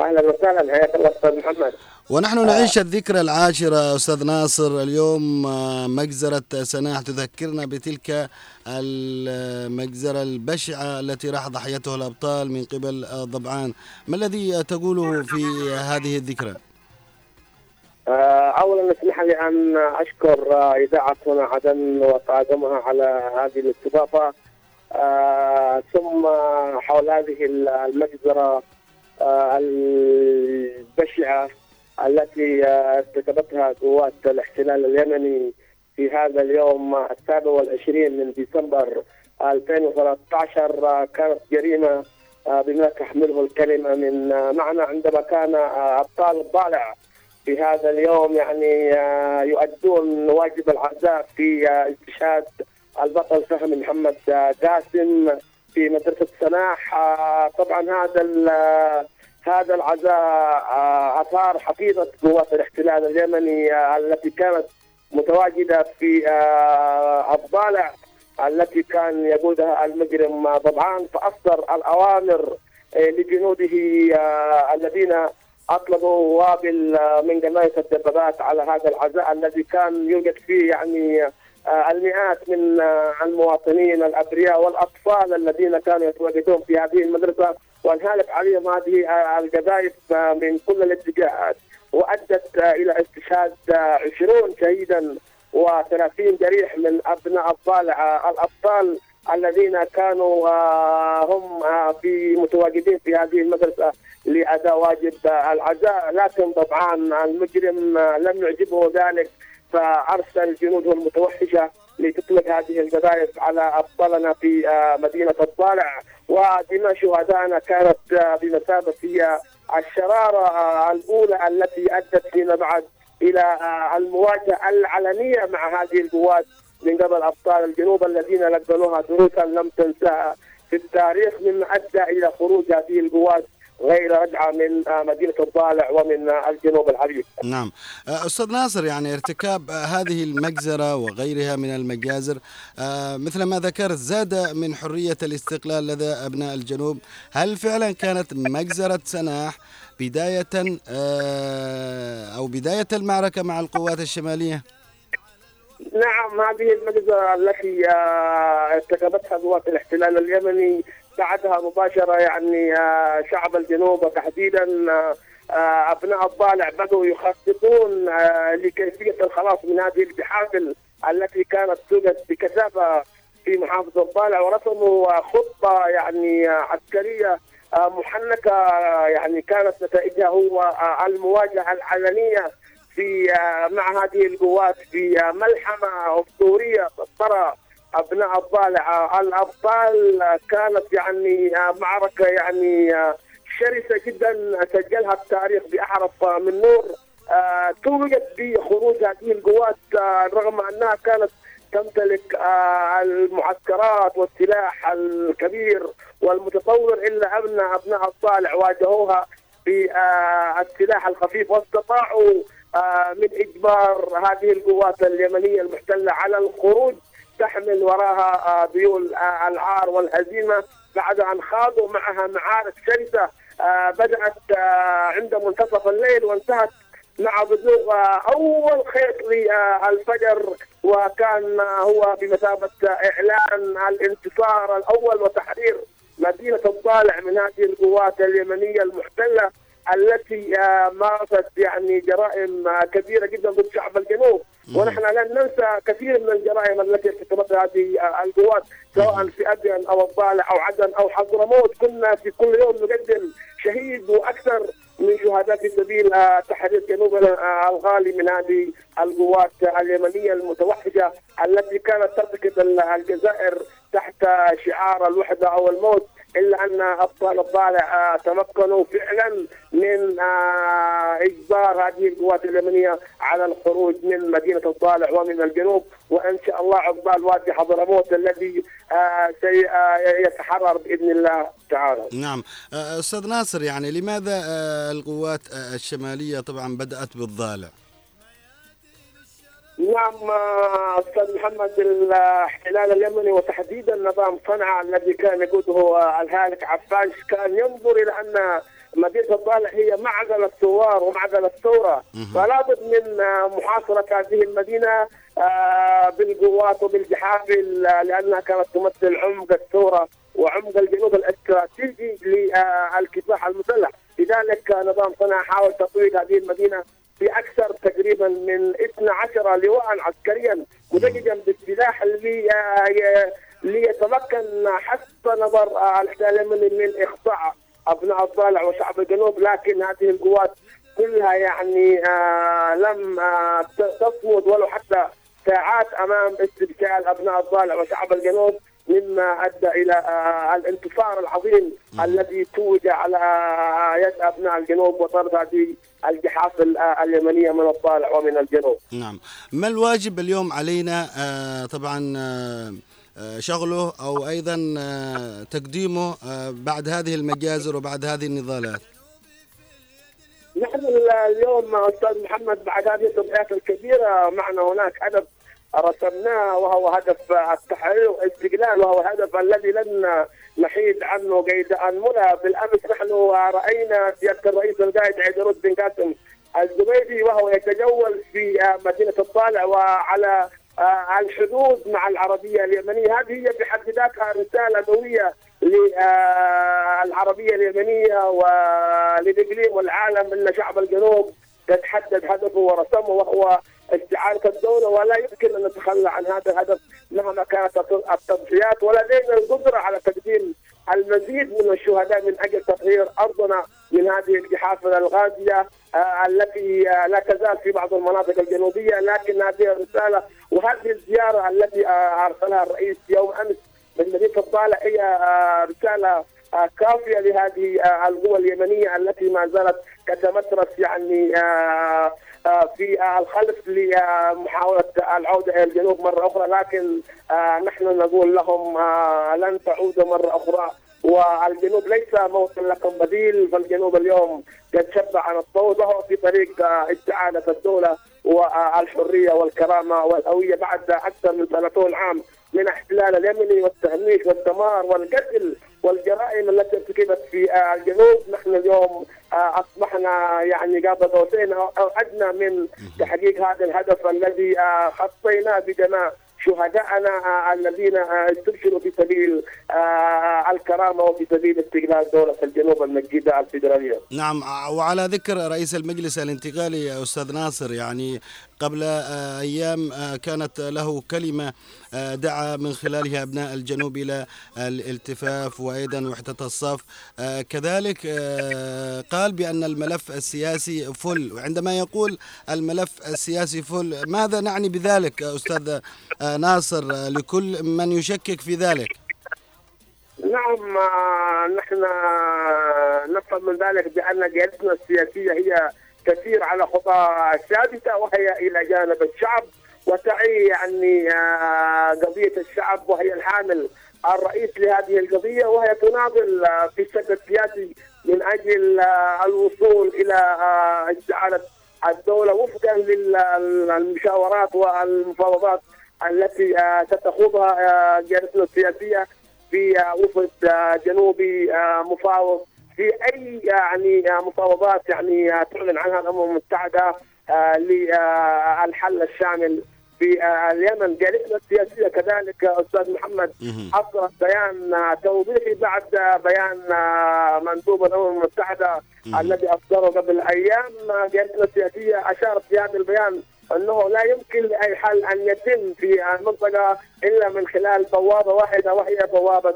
أهلا وسهلا. حياك الله أستاذ محمد. ونحن نعيش الذكرى العاشرة أستاذ ناصر. اليوم آه، مجزرة سناح تذكرنا بتلك المجزرة البشعة التي راح ضحيتها الأبطال من قبل آه، ضبعان. ما الذي تقوله في هذه الذكرى؟ آه، اولا اسمح لي أن أشكر آه، اذاعه هنا عدن وطاقمها على هذه الاستضافة. آه، ثم حول هذه المجزرة آه، البشعة التي آه، ارتكبتها قوات الاحتلال اليمني في هذا اليوم السابع والعشرين من ديسمبر 2013 آه، كانت جريمة آه، بما تحمله الكلمة من آه، معنى عندما كان آه، أبطال الضالع في هذا اليوم يعني آه، يؤدون واجب العزاء في آه، استشهاد البطل فهمي محمد آه، قاسم. في مدرسة سناح آه، طبعا هذا آه، هذا العزاء آه، أثار حفيظة قوات الاحتلال اليمني التي كانت متواجدة في الضالع التي كان يقودها المجرم ضبعان فأصدر الأوامر آه، لجنوده الذين اطلقوا وابل من قناية الدبابات على هذا العزاء الذي كان يوجد فيه يعني المئات من آه، المواطنين الأبرياء والأطفال الذين كانوا يتواجدون في هذه المدرسة وانهالت عليهم هذه آه، القذائف آه، من كل الاتجاهات. وأدت آه، إلى استشهاد آه، 20 شهيدا و30 جريح من أبناء الضالع آه، الابطال الذين كانوا آه، هم آه، في متواجدين في هذه المدرسة لأداء واجب آه، العزاء. لكن طبعا المجرم آه، لم يعجبه ذلك. فارسل جنوده المتوحشه لتطلق هذه القذائف على أبطالنا في آه، مدينة الضالع. ودماء شهدائنا كانت آه، بمثابة هي الشرارة آه، الأولى التي أدت فيما بعد إلى المواجهة العلنيه مع هذه القوات من قبل أبطال الجنوب الذين لقنوها دروسا لم تنساها في التاريخ مما أدى إلى خروج هذه القوات غير رجعه من مدينة الضالع ومن الجنوب الحبيب. نعم. آه، أستاذ ناصر يعني ارتكاب هذه المجزرة وغيرها من المجازر آه، مثل ما ذكرت زاد من حرية الاستقلال لدى أبناء الجنوب. هل فعلا كانت مجزرة سناح بداية آه، أو بداية المعركة مع القوات الشمالية؟ نعم هذه المجزرة التي ارتكبتها قوات الاحتلال اليمني بعدها مباشرة يعني آه، شعب الجنوب وتحديدا آه، آه، أبناء الضالع بدأوا يخططون لكيفية الخلاص من هذه البحافل التي كانت توجد بكثافة في محافظة الضالع. ورسموا خطة يعني عسكرية محنكة يعني كانت نتائجها هو المواجهة العلنية في مع هذه القوات في ملحمة أسطورية ترى ابناء الضالع آه، الابطال آه، كانت يعني آه، معركة يعني آه، شرسة جدا سجلها التاريخ بأحرف من نور. توجت بخروج هذه القوات رغم أنها كانت تمتلك المعسكرات والسلاح الكبير والمتطور إلا أن أبناء الصالح واجهوها بالسلاح الخفيف واستطاعوا من إجبار هذه القوات اليمنية المحتلة على الخروج. تحمل وراها آه، ذيول آه، العار والهزيمة. بعد أن خاضوا معها معارك شرسة آه، بدأت آه، عند منتصف الليل وانتهت مع بزوغ آه، أول خيط للفجر. وكان آه، هو بمثابة آه، إعلان الانتصار الأول وتحرير مدينة الضالع من هذه القوات اليمنية المحتلة التي آه، مارست يعني جرائم آه، كبيرة جدا ضد شعب الجنوب. ونحن لن ننسى كثير من الجرائم التي ارتكبتها هذه القوات سواء في أديان أو الضالع أو عدن أو حضرموت كنا في كل يوم نقدم شهيد وأكثر من شهداء في سبيل آه، تحرير جنوبنا آه، الغالي من هذه القوات اليمنية المتوحشة التي كانت ترتكب ال- الجزائر تحت شعار الوحدة أو الموت. إلا أن ابطال الضالع آه، تمكنوا فعلا من آه، إجبار هذه القوات اليمنية على الخروج من مدينة الضالع ومن الجنوب. وإن شاء الله عقبال وادي حضرموت الذي آه، سيتحرر بإذن الله تعالى. نعم. أستاذ ناصر يعني لماذا القوات الشمالية طبعا بدأت بالضالع؟ نعم أستاذ محمد الاحتلال اليمني وتحديدا نظام صنعاء الذي كان يقوده الهالك عفاش كان ينظر إلى أن مدينة الضالع هي معزل الثوار ومعزل الثورة. فلا بد من محاصرة هذه المدينة آه، بالقوات وبالجحافل آه، لأنها كانت تمثل عمق الثورة وعمق الجنوب الاستراتيجي للكفاح المسلح. لذلك نظام صنعاء حاول تطوير هذه المدينة بأكثر تقريبا من 12 لواء عسكريا مزججا بالسلاح اللي آه، ليتمكن حسب نظر آه، الاحتلال اليمني من اخضاع أبناء الضالع وشعب الجنوب. لكن هذه القوات كلها يعني آه، لم تصمد ولو حتى ساعات أمام استبشال أبناء الضالع وشعب الجنوب. مما أدى إلى آه، الانتصار العظيم الذي توج على آه، يد أبناء الجنوب وطرد هذه الجحافل آه، اليمنية من الضالع ومن الجنوب. نعم. ما الواجب اليوم علينا آه، طبعا آه، شغله أو أيضا آه، تقديمه بعد هذه المجازر وبعد هذه النضالات؟ نحن ال- اليوم أستاذ محمد بعد هذه التضحيات الكبيرة معنا هناك هدف رسمناه وهو هدف التحرير والاستقلال وهو الهدف الذي لن نحيد عنه قيد انمله بالأمس نحن رأينا سيادة الرئيس القائد عيدروس بن قاسم الزبيدي وهو يتجول في آه، مدينة الطالع وعلى آه، الحدود مع العربية اليمنية. هذه هي بحد ذاتها رسالة قوية للعربيه اليمنية وللاقليم والعالم إن شعب الجنوب قد حدد هدفه ورسمه وهو استعاده الدولة ولا يمكن أن نتخلى عن هذا الهدف مهما كانت التضحيات ولدينا القدرة على تقديم المزيد من الشهداء من أجل تطهير أرضنا من هذه الجحافل الغازية آه، التي آه، لا تزال في بعض المناطق الجنوبية لكن هذه الرسالة وهذه الزيارة التي آه، أرسلها الرئيس يوم أمس من مدينة الضالع هي آه، كافيه لهذه القوى اليمنية التي ما زالت تتمترس يعني في آه، الخلف لمحاوله العودة إلى الجنوب مرة أخرى لكن آه، نحن نقول لهم آه، لن تعودوا مرة أخرى. والجنوب ليس موطن لكم بديل فالجنوب اليوم قد شب عن الصوت وهو في طريق آه، استعاده الدولة والحرية والكرامة والهوية بعد أكثر من 30 عام من احتلال اليمني والتهميش والدمار والقتل. والجرائم التي ارتكبت في آه، الجنوب نحن اليوم آه، أصبحنا يعني قاب قوسين أو ادنى من تحقيق هذا الهدف الذي آه، خطيناه بدماء شهدائنا الذين استبشروا في سبيل الكرامة وفي سبيل استقلال دولة الجنوب المجيدة الفيدرالية. نعم وعلى ذكر رئيس المجلس الانتقالي أستاذ ناصر يعني قبل أيام كانت له كلمة دعا من خلالها أبناء الجنوب إلى الالتفاف وأيضا وحدة الصف. كذلك قال بأن الملف السياسي فل. وعندما يقول الملف السياسي فل ماذا نعني بذلك أستاذ ناصر لكل من يشكك في ذلك؟ نعم نحن نفهم من ذلك بأن جالسنا السياسية هي تسير على خطى ثابتة وهي إلى جانب الشعب. وتعي يعني قضية الشعب وهي الحامل الرئيس لهذه القضية وهي تناضل في الشكل السياسي من أجل الوصول إلى استعاده الدولة وفقا للمشاورات والمفاوضات التي ستخوضها جلسنا السياسية في وفد جنوبي مفاوض. في أي يعني مفاوضات يعني تعلن عنها الأمم المتحدة للحل الشامل في اليمن. جالسنا السياسية كذلك أستاذ محمد. اصدرت بيان توضيحي بعد بيان مندوب الأمم المتحدة الذي أصدره قبل أيام جالسنا السياسية أشارت في هذا البيان أنه لا يمكن لأي حل أن يتم في المنطقة إلا من خلال بوابة واحدة وهي بوابة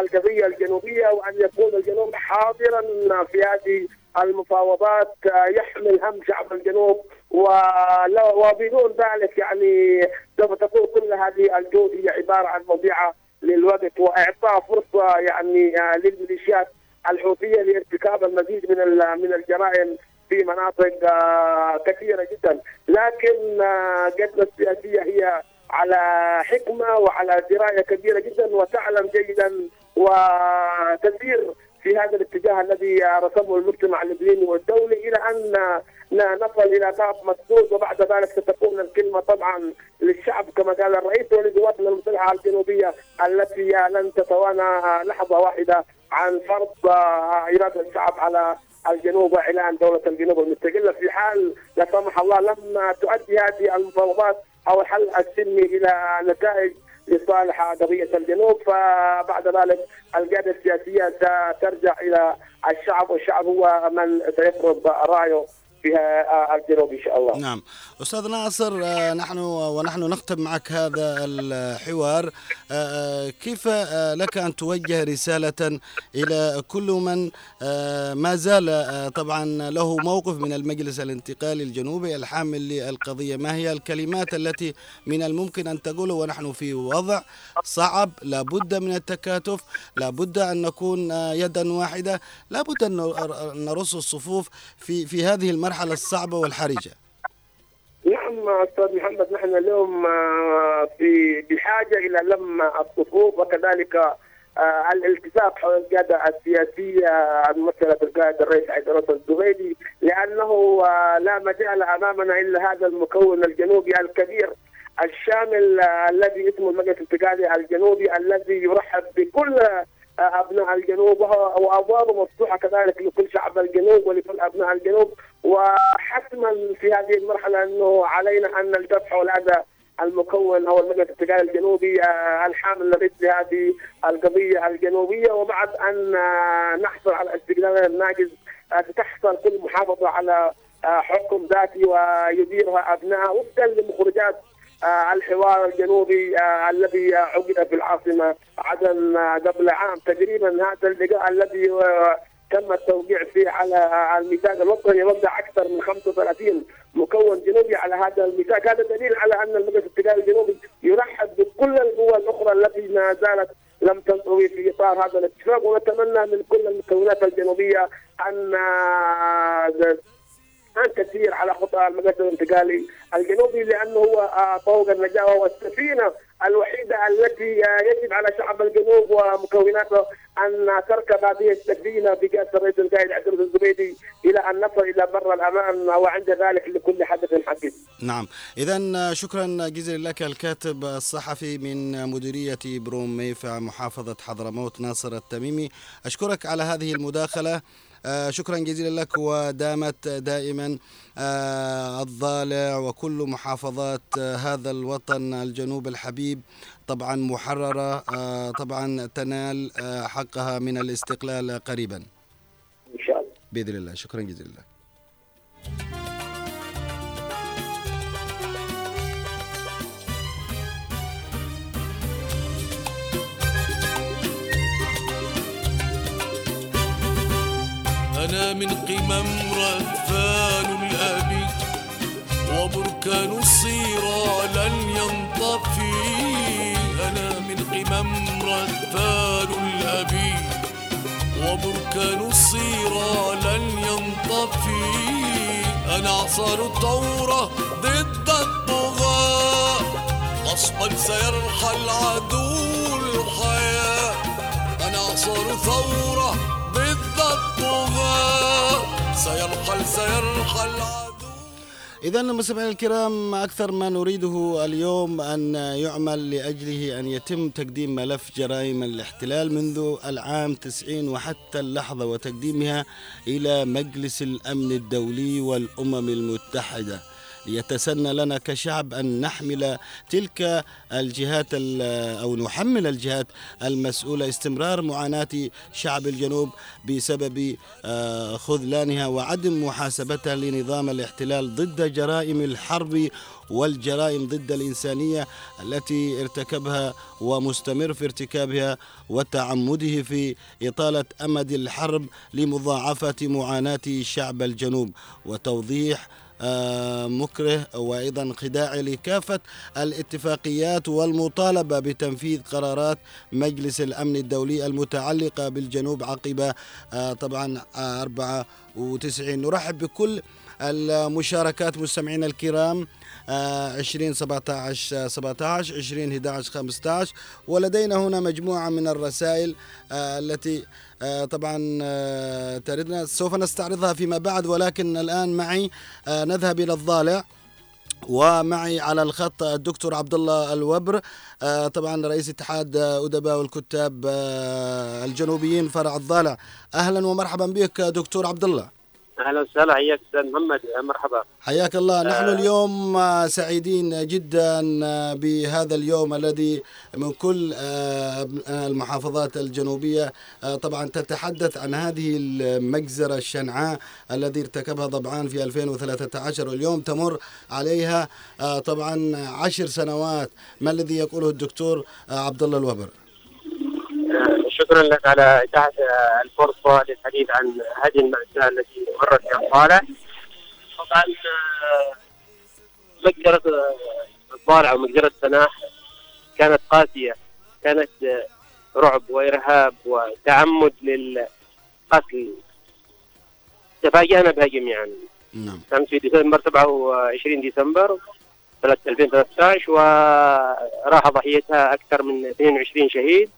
القضية الجنوبية وأن يكون الجنوب حاضرا في هذه المفاوضات يحمل هم شعب الجنوب وبدون ذلك يعني سوف تكون كل هذه الجهود هي عبارة عن مضيعة للوقت وإعطاء فرصة يعني للميليشيات الحوثية لارتكاب المزيد من من الجرائم في مناطق كثيرة جدا. لكن جدنا السياسية هي على حكمة وعلى دراية كبيرة جدا وتعلم جيدا وتسير في هذا الاتجاه الذي رسمه المجتمع اللبناني والدولي إلى أن نصل إلى باب مسدود وبعد ذلك ستكون الكلمة طبعا للشعب كما قال الرئيس ولقواتنا المسلحه الجنوبية التي لن تتوانى لحظة واحدة عن فرض إرادة الشعب على الجنوب واعلان دولة الجنوب المستقلة. في حال لا سمح الله لم تؤدي هذه المفاوضات أو الحل السلمي إلى نتائج لصالح قضية الجنوب فبعد ذلك القيادة السياسية سترجع إلى الشعب والشعب هو من سيفرض رأيه. فيها الجنوب إن شاء الله. نعم، أستاذ ناصر نحن ونحن نختم معك هذا الحوار. كيف لك أن توجه رسالة إلى كل من ما زال طبعا له موقف من المجلس الانتقالي الجنوبي الحامل للقضية، ما هي الكلمات التي من الممكن أن تقوله ونحن في وضع صعب لابد من التكاتف، لابد أن نكون يدا واحدة، لابد أن نرص الصفوف في في هذه المرحلة المرحلة الصعبة والحرجة. نعم أستاذ محمد نحن اليوم في بحاجة إلى لم الصفوف وكذلك الالتفاف حول القيادة السياسية الممثله بالقائد الرئيس حيدر الزبيدي لأنه لا مجال أمامنا إلا هذا المكون الجنوبي الكبير الشامل الذي اسمه المجلس الانتقالي الجنوبي الذي يرحب بكل أبناء الجنوب وأبوابه مفتوحة كذلك لكل شعب الجنوب ولكل أبناء الجنوب. وحتما في هذه المرحلة إنه علينا أن نلتف حول هذا المكون أو المجلس الانتقالي الجنوبي الحامل لمثل هذه القضية الجنوبية. وبعد أن نحصل على استقلال الناجز تحصل كل محافظة على حكم ذاتي ويديرها ابنائها وفقا لمخرجات الحوار الجنوبي الذي عقد في العاصمة عدن قبل عام تقريبا هذا اللقاء الذي تم التوقيع فيه على الميثاق. الوطني وضع أكثر من 35 مكون جنوبي على هذا الميثاق. هذا دليل على أن المجلس الانتقالي الجنوبي يرحب بكل القوى الأخرى التي ما زالت لم تنطوي في إطار هذا الاتفاق. ونتمنى من كل المكونات الجنوبية أن ان تسير على خطى المجلس الانتقالي. الجنوبي لأنه هو طوق النجاه وهو السفينة الوحيدة التي يجب على شعب الجنوب ومكوناته أن تركب هذه السفينة بقياده الرئيس القائد عبد الرزاق الزبيدي إلى أن نصل إلى بر الأمان وعند ذلك لكل حدث حديث. نعم، اذا شكرا جزيلا لك الكاتب الصحفي من مديرية بروم ميفا محافظة حضرموت ناصر التميمي، أشكرك على هذه المداخلة. آه، شكرا جزيلا لك ودامت دائما آه، الضالع وكل محافظات آه، هذا الوطن الجنوب الحبيب طبعا محررة آه، طبعا تنال آه، حقها من الاستقلال قريبا. إن شاء الله. بإذن الله. شكرا جزيلا لك. أنا من قمم رثان الأبي وبركان الصيرى لن ينطفي. أنا من قمم رثان الأبي وبركان الصيرى لن ينطفي. أنا أعصار الثورة ضد الطغاة. غصبا سيرحل عدو الحياة. أنا أعصار ثورة الطغاة سيرحل سيرحل إذا مستمعينا الكرام أكثر ما نريده اليوم أن يعمل لأجله أن يتم تقديم ملف جرائم الاحتلال منذ العام 90 وحتى اللحظة وتقديمها إلى مجلس الأمن الدولي والأمم المتحدة. ليتسنى لنا كشعب أن نحمل تلك الجهات ال- أو نحمل الجهات المسؤولة استمرار معاناة شعب الجنوب بسبب آه، خذلانها وعدم محاسبتها لنظام الاحتلال ضد جرائم الحرب والجرائم ضد الإنسانية التي ارتكبها ومستمر في ارتكابها وتعمده في إطالة أمد الحرب لمضاعفة معاناة شعب الجنوب وتوضيح مكره وأيضا خداع لكافة الاتفاقيات والمطالبة بتنفيذ قرارات مجلس الأمن الدولي المتعلقة بالجنوب عقب آه، طبعا آه، 94 نرحب بكل المشاركات مستمعينا الكرام. آه، 20 17 17 20 11 15 ولدينا هنا مجموعة من الرسائل آه، التي آه، طبعا آه، تردنا سوف نستعرضها فيما بعد ولكن الآن معي نذهب إلى الضالع ومعي على الخط الدكتور عبد الله الوبر طبعا رئيس اتحاد أدباء والكتاب الجنوبيين فرع الضالع. أهلا ومرحبا بك دكتور عبد الله أهلا وسهلا حياك أستاذ محمد مرحبا. حياك الله. نحن اليوم آه، سعيدين جدا آه، بهذا اليوم الذي من كل آه، آه، المحافظات الجنوبية آه، طبعا تتحدث عن هذه المجزرة الشنعاء الذي ارتكبها ضبعان في 2013 واليوم تمر عليها آه، طبعا عشر سنوات. ما الذي يقوله الدكتور آه، عبد الله الوبر؟ آه، شكرا لك على إتاحة آه، الفرصة للحديث عن هذه المأساة التي مرت في الضالع طبعا مجزره الضالع ومجزره سناح كانت قاسية كانت آه، رعب وإرهاب وتعمد للقتل. تفاجأنا بها جميعا. نعم. كان في ديسمبر 27 ديسمبر سنة 2013 وراح ضحيتها أكثر من 22 شهيد.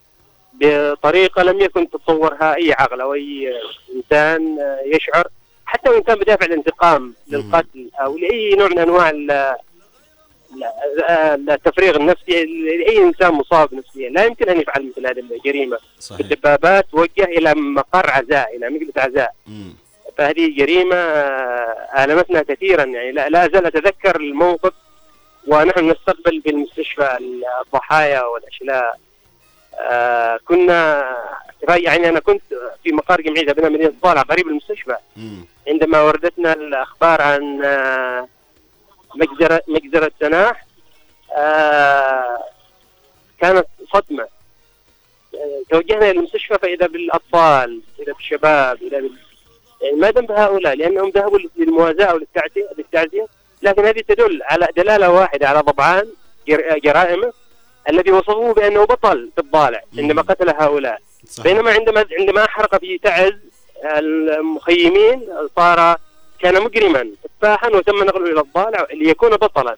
بطريقة لم يكن تتصورها أي عقل أو أي إنسان يشعر. حتى وإن كان بدافع الانتقام للقتل أو لأي نوع من ال- التفريغ النفسي لأي إنسان مصاب نفسيا. لا يمكن أن يفعل مثل هذه الجريمة. صحيح. بالدبابات توجه إلى مقر عزاء إلى مجلس عزاء. مم. فهذه جريمة آه، آلمتنا كثيرا. يعني لا, لا أزال أتذكر الموقف ونحن نستقبل بالمستشفى الضحايا والأشلاء. آه كنا يعني أنا كنت في مقر جمعية أبناء مدينة الضالع قريب المستشفى مم. عندما وردتنا الأخبار عن آه، مجزرة مجزرة سناح آه، كانت صدمة. آه، توجهنا إلى المستشفى فإذا بالأطفال إذا بالشباب إذا بال... يعني ما ذنب هؤلاء؟ لأنهم ذهبوا للتعزية للتعزية. لكن هذه تدل على دلالة واحدة على ضبعان جر- جرائمه. الذي وصفوه بأنه بطل في الضالع عندما قتل هؤلاء. صحيح. بينما عندما عندما أحرق في تعز المخيمين صار كان مجرما تفاحا وتم نقله إلى الضالع ليكون بطلا.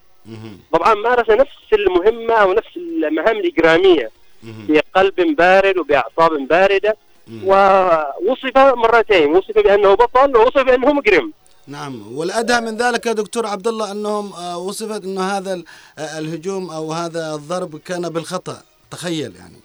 طبعا مارس نفس المهمة أو نفس المهام الإجرامية. بقلب بارد وبأعصاب باردة. ووصف مرتين وصف بأنه بطل ووصف بأنه مجرم. نعم والأدهى من ذلك يا دكتور عبد الله أنهم آه، وصفت أنه هذا آه، الهجوم أو هذا الضرب كان بالخطأ تخيل يعني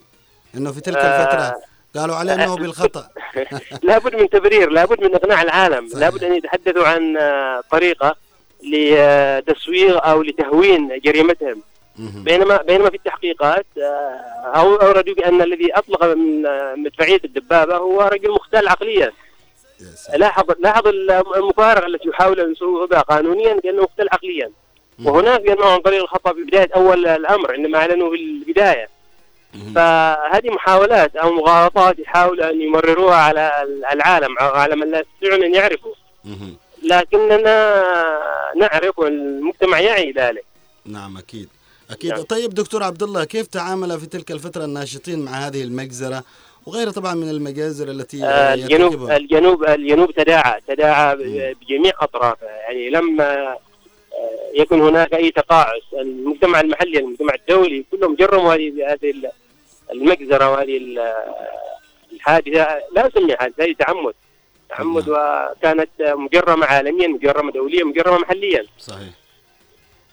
أنه في تلك آه. الفترة قالوا عليه إنه بالخطأ (laughs) لابد من تبرير لابد من إقناع العالم صحيح. لابد أن يتحدثوا عن آه، طريقة لتسويغ أو لتهوين جريمتهم. بينما بينما في التحقيقات آه، أوردوا بأن الذي أطلق من آه، مدفعيه الدبابة هو رجل مختل عقليا. لاحظ لاحظ المفارقة التي يحاول أن يسوقوا بها قانونيا كانه مختل عقليا. وهناك بانه عن طريق الخطأ في بداية أول الأمر عندما أعلنوا في البداية. فهذه محاولات أو مغالطات يحاولوا أن يمرروها على العالم على من لا يستطيعون أن يعرفوا. لكننا نعرف والمجتمع يعي ذلك. نعم أكيد. أكيد. نعم. طيب دكتور عبد الله كيف تعامل في تلك الفترة الناشطين مع هذه المجزرة؟ وغيرها طبعا من المجازر التي آه، الجنوب يرتكبها. الجنوب الجنوب تداعى تداعى بجميع أطرافه. يعني لما آه، يكن هناك أي تقاعس. المجتمع المحلي المجتمع الدولي كلهم جرموا هذه هذه ال- المجزرة وهذه ال- الحادثة. لا اسميها حادثة هذه تعمد. تعمد وكانت مجرمة عالميا مجرمة دوليا مجرمة محليا. صحيح.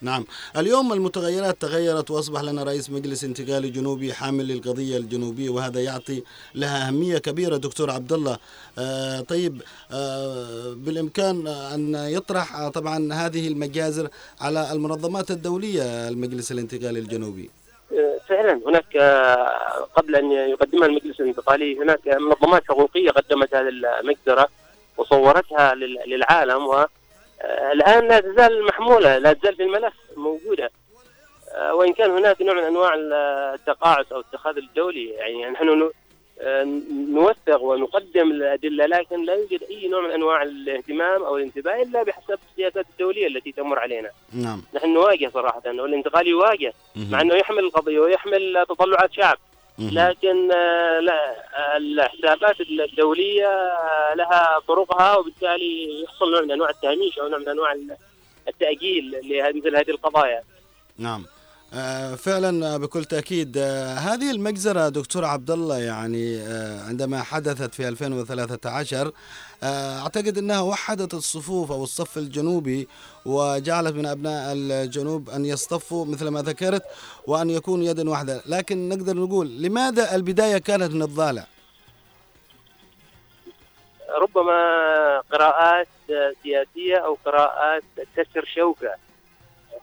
نعم. اليوم المتغيرات تغيرت وأصبح لنا رئيس مجلس انتقالي جنوبي حامل للقضية الجنوبية وهذا يعطي لها أهمية كبيرة. دكتور عبد الله آه طيب آه بالإمكان أن يطرح آه، طبعا هذه المجازر على المنظمات الدولية المجلس الانتقالي الجنوبي. فعلا هناك آه، قبل أن يقدمها المجلس الانتقالي هناك منظمات حقوقية قدمت هذه المجزرة وصورتها لل- للعالم والان لا تزال محمولة لا تزال في الملف موجودة. آه، وإن كان هناك نوع من أنواع التقاعس أو الاتخاذ الدولي يعني نحن آه، نوثق ونقدم الأدلة لكن لا يوجد أي نوع من أنواع الاهتمام أو الانتباه إلا بحسب السياسات الدولية التي تمر علينا. نعم. نحن نواجه صراحة والانتقالي يواجه مع إنه يحمل القضية ويحمل تطلعات شعب. لكن آه، لا آه، الحسابات الدولية آه، لها طرقها وبالتالي يحصل نوع من أنواع التهميش أو نوع من أنواع التأجيل لمثل هذه القضايا. نعم. فعلا آه، بكل تأكيد. آه، هذه المجزرة دكتور عبد الله يعني آه، عندما حدثت في 2013 آه، أعتقد إنها وحدت الصفوف أو الصف الجنوبي وجعلت من أبناء الجنوب أن يصطفوا مثل ما ذكرت وأن يكون يدا واحدة، لكن نقدر نقول لماذا البداية كانت من الضالع؟ ربما قراءات آه، سياسية أو قراءات كسر شوكة.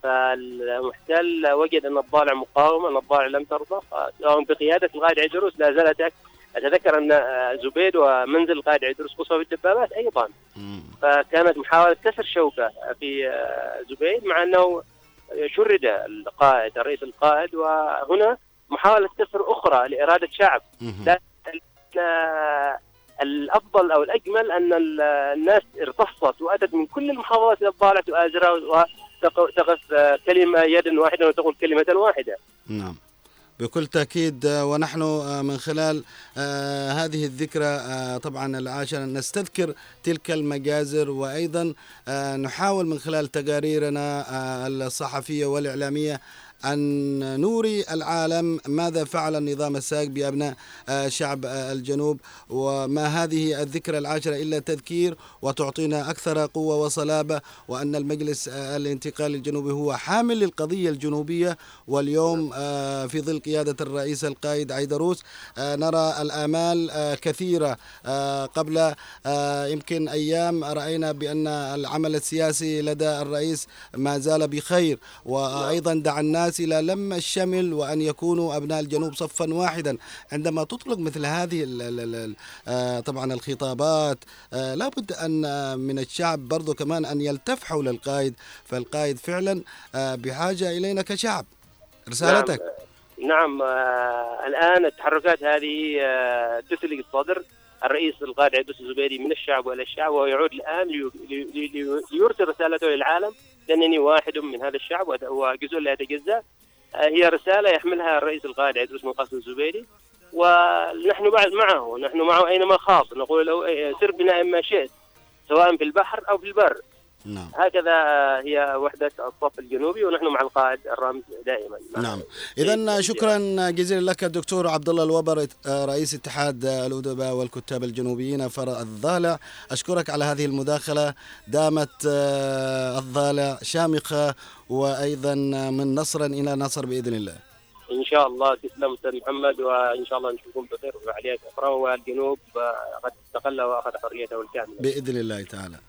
فالمحتل وجد أن الضالع مقاوم أن الضالع لم ترضى سواء بقيادة القائد عيدروس لا زالت أتذكر أن آه، زبيد ومنزل القائد عيدروس قصفوا بالدبابات أيضا. فكانت محاولة كسر شوكة في آه، زبيد مع أنه شرد القائد الرئيس القائد وهنا محاولة كسر أخرى لإرادة شعب مهم. لا آه، الأفضل أو الأجمل أن ال- الناس ارتصت وأتت من كل المحافظات إلى الضالع تؤازرها وتقف آه، كلمة يدا واحدة وتقول كلمة واحدة. نعم. بكل تأكيد آه، ونحن آه، من خلال هذه الذكرى طبعا العاشرة نستذكر تلك المجازر وأيضا نحاول من خلال تقاريرنا الصحفية والإعلامية أن نوري العالم ماذا فعل النظام السابق بأبناء آه، شعب آه، الجنوب وما هذه الذكرى العاشرة إلا تذكير وتعطينا أكثر قوة وصلابة وأن المجلس آه، الانتقالي الجنوبي هو حامل للقضية الجنوبية. واليوم في ظل قيادة الرئيس القائد عيدروس نرى الآمال كثيرة قبل يمكن أيام رأينا بأن العمل السياسي لدى الرئيس ما زال بخير. وأيضا دعا الناس إلى لم الشمل وأن يكونوا أبناء الجنوب صفا واحدا. عندما تطلق مثل هذه آه، طبعا الخطابات آه، لابد أن من الشعب برضو كمان أن يلتف حول القائد فالقائد فعلا آه، بحاجة إلينا كشعب. رسالتك. نعم آه الآن التحركات هذه تثلق الصدر. الرئيس القائد عيدروس الزبيري من الشعب وإلى الشعب وهو يعود الآن لي- لي- لي- ليرسل رسالته للعالم. لأنني واحد من هذا الشعب وهذا هو جزء لا يتجزأ. آه هي رسالة يحملها الرئيس القائد عيدروس بن قاسم الزبيري ونحن بعد معه نحن معه أينما خاض نقول له إيه، سر بنا إما شئت سواء في البحر أو في البر. نعم. هكذا هي وحدة الصف الجنوبي ونحن مع القائد الرامز دائما. نعم. اذا شكرا جزيلا لك الدكتور عبد الله الوبر رئيس اتحاد الأدباء والكتاب الجنوبيين فرع الضالع. أشكرك على هذه المداخلة. دامت آه، الضالع شامخة وأيضا من نصر إلى نصر بإذن الله. إن شاء الله. تسلم أستاذ محمد وإن شاء الله نشوفكم بخير وفعاليات أخرى والجنوب آه، قد استقل وأخذ حريته الكاملة. بإذن الله تعالى.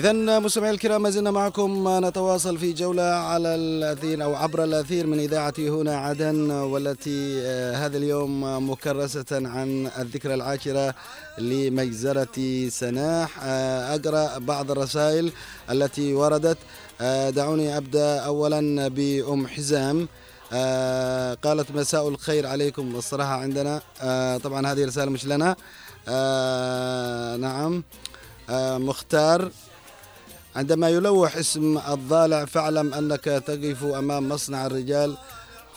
إذا مستمعي الكرام ما زلنا معكم. نتواصل في جولة على الأثير أو عبر الأثير من إذاعة هنا عدن والتي آه، هذا اليوم مكرسة عن الذكرى العاشرة لمجزرة سناح. آه، أقرأ بعض الرسائل التي وردت. آه، دعوني أبدأ أولا بأم حزام. قالت مساء الخير عليكم. الصراحة عندنا طبعا هذه رسالة مش لنا. نعم. مختار عندما يلوح اسم الضالع فاعلم أنك تقف أمام مصنع الرجال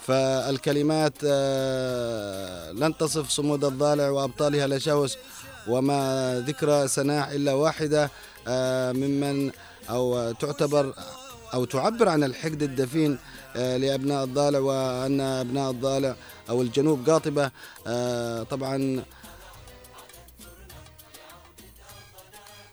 فالكلمات آه، لن تصف صمود الضالع وأبطالها لشوس وما ذكرى سناح إلا واحدة آه، ممن أو تعتبر أو تعبر عن الحقد الدفين آه، لأبناء الضالع وأن أبناء الضالع أو الجنوب قاطبه آه، طبعا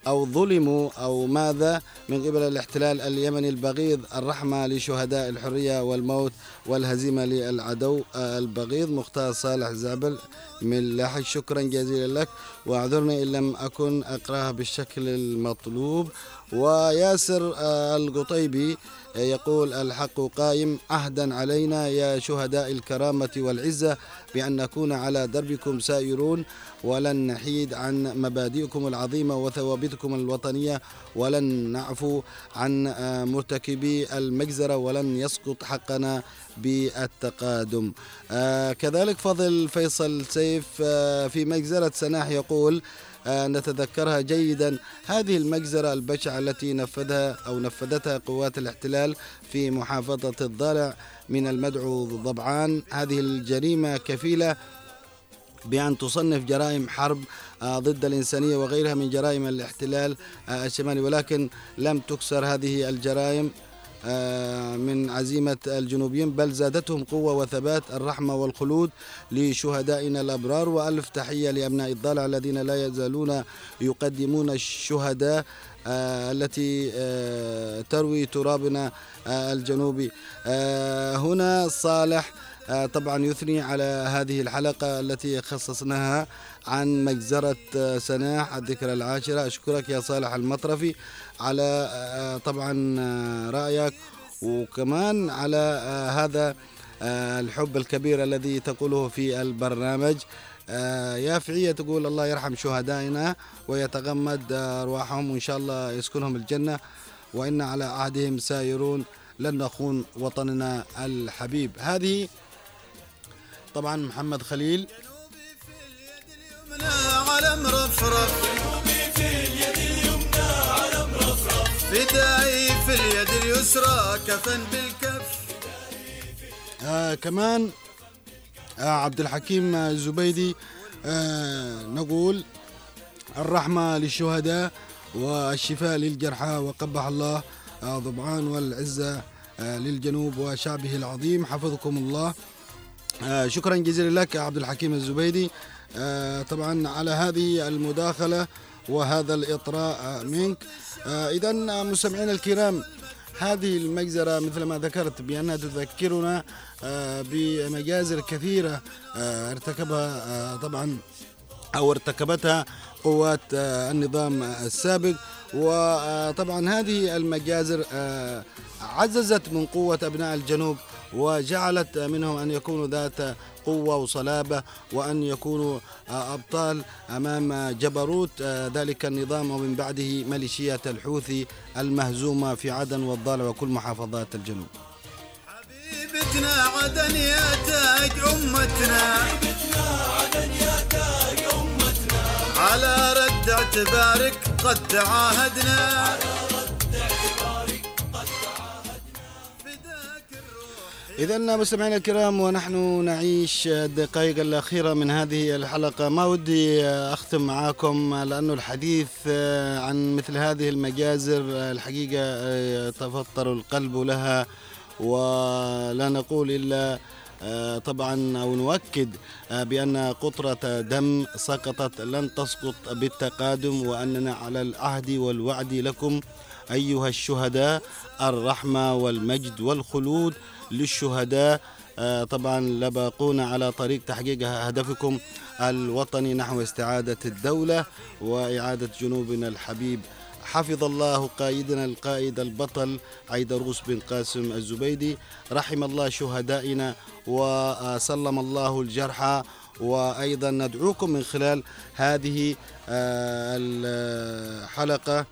أو ظلموا أو ماذا من قبل الاحتلال اليمني البغيض الرحمة لشهداء الحرية والموت والهزيمة للعدو البغيض مختار صالح زابل من لاحق شكرا جزيلا لك. واعذرني إن لم أكن أقرأها بالشكل المطلوب. وياسر القطيبي يقول الحق قائم عهدا علينا يا شهداء الكرامة والعزة بأن نكون على دربكم سائرون ولن نحيد عن مبادئكم العظيمة وثوابتكم الوطنية ولن نعفو عن مرتكبي المجزرة ولن يسقط حقنا بالتقادم. آه، كذلك فضل فيصل سيف آه، في مجزرة سناح يقول نتذكرها جيدا. هذه المجزرة البشعة التي نفذها أو نفذتها قوات الاحتلال في محافظة الضالع من المدعو ضبعان. هذه الجريمة كفيلة بأن تصنف جرائم حرب آه، ضد الإنسانية وغيرها من جرائم الاحتلال آه، الشمالي. ولكن لم تكسر هذه الجرائم. آه، من عزيمة الجنوبيين بل زادتهم قوة وثبات الرحمة والخلود لشهدائنا الأبرار. وألف تحية لأبناء الضالع الذين لا يزالون يقدمون الشهداء آه، التي آه، تروي ترابنا آه، الجنوبي. آه، هنا صالح آه، طبعا يثني على هذه الحلقة التي خصصناها عن مجزرة آه، سناح الذكرى العاشرة. أشكرك يا صالح المطرفي. على آه، طبعا آه، رأيك وكمان على آه، هذا الحب الكبير الذي تقوله في البرنامج. يا فعية تقول الله يرحم شهدائنا ويتغمد أرواحهم وإن شاء الله يسكنهم الجنة وإن على عهدهم سائرون. لن نخون وطننا الحبيب. هذه طبعا محمد خليل. يمنى على فدائي في اليد اليسرى كفن بالكف. آه كمان آه عبد الحكيم الزبيدي آه نقول الرحمة للشهداء والشفاء للجرحى وقبح الله آه ضبعان والعزة آه للجنوب وشعبه العظيم. حفظكم الله. آه شكرا جزيلا لك عبد الحكيم الزبيدي. آه طبعا على هذه المداخلة وهذا الإطراء آه منك آه إذا مستمعينا الكرام هذه المجزرة مثل ما ذكرت بأنها تذكرنا آه بمجازر كثيرة آه ارتكبها آه طبعا أو ارتكبتها قوات آه، النظام السابق. وطبعا هذه المجازر آه، عززت من قوة أبناء الجنوب وجعلت منهم أن يكونوا ذات قوة وصلابة وأن يكونوا آه، أبطال أمام جبروت. آه، ذلك النظام ومن بعده ميليشيات الحوثي المهزومة في عدن والضالع وكل محافظات الجنوب. حبيبتنا عدن يا تاج أمتنا. على رد اعتبارك قد تعاهدنا فداك إذا مستمعينا الكرام ونحن نعيش الدقائق الأخيرة من هذه الحلقة. ما ودي أختم معاكم لأنه الحديث عن مثل هذه المجازر الحقيقة تفطر القلب لها ولا نقول إلا طبعا أو نؤكد بأن قطرة دم سقطت لن تسقط بالتقادم وأننا على العهد والوعد لكم أيها الشهداء الرحمة والمجد والخلود. للشهداء. آه، طبعا لباقون على طريق تحقيق هدفكم الوطني نحو استعادة الدولة وإعادة جنوبنا الحبيب. حفظ الله قائدنا القائد البطل عيدروس بن قاسم الزبيدي. رحم الله شهدائنا وسلم الله الجرحى وأيضا ندعوكم من خلال هذه آه، الحلقة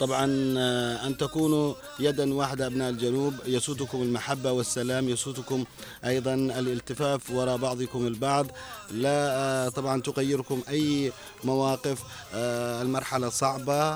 طبعا آه، أن تكونوا يدا واحدة أبناء الجنوب. يسودكم المحبة والسلام يسودكم أيضا الالتفاف وراء بعضكم البعض. لا آه، طبعا تغيركم أي مواقف آه، المرحلة صعبة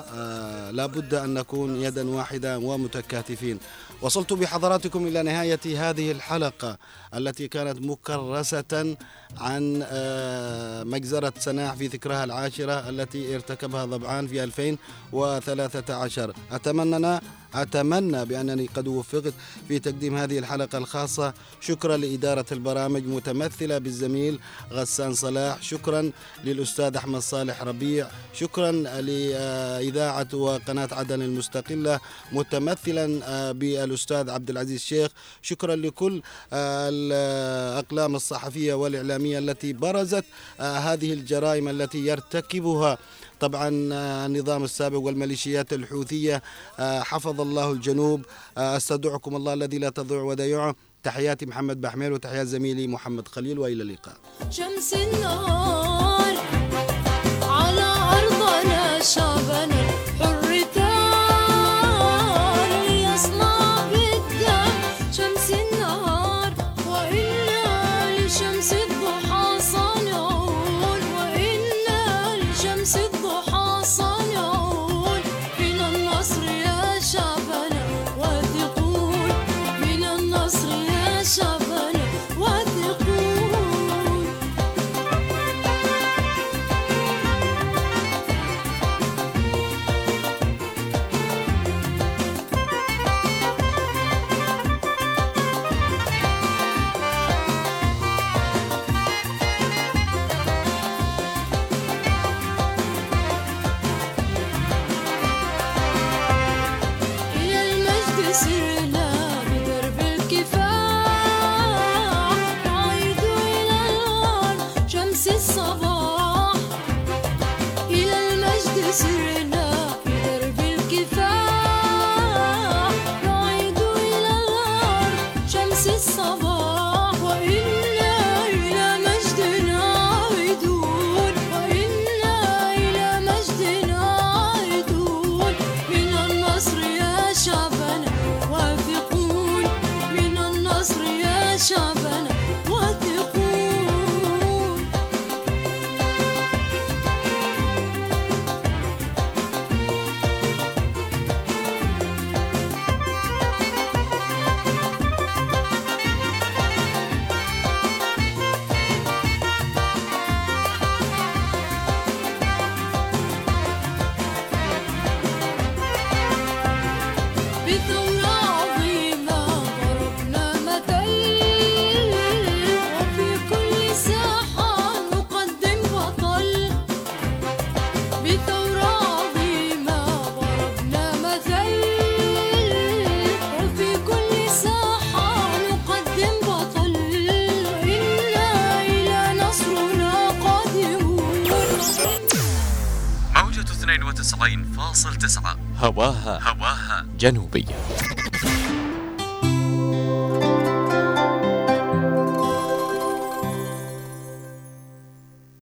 لا بد أن نكون يدا واحدة ومتكاتفين. وصلت بحضراتكم إلى نهاية هذه الحلقة. التي كانت مكرسة عن آه، مجزرة سناح في ذكرها العاشرة التي ارتكبها ضبعان في 2013 أتمنى أتمنى بأنني قد وفقت في تقديم هذه الحلقة الخاصة. شكرا لإدارة البرامج متمثلة بالزميل غسان صلاح. شكرا للأستاذ أحمد صالح ربيع. شكرا لإذاعة وقناة عدن المستقلة متمثلا آه، بالأستاذ عبد العزيز الشيخ شكرا لكل آه، الأقلام الصحفية والإعلامية التي برزت آه، هذه الجرائم التي يرتكبها طبعا آه، النظام السابق والميليشيات الحوثية آه، حفظ الله الجنوب. أستودعكم الله الذي لا تضيع ودائعه تحياتي محمد بحمير وتحيات زميلي محمد خليل وإلى اللقاء. شمس النهار على أرضنا شعبنا هواها هواها جنوبية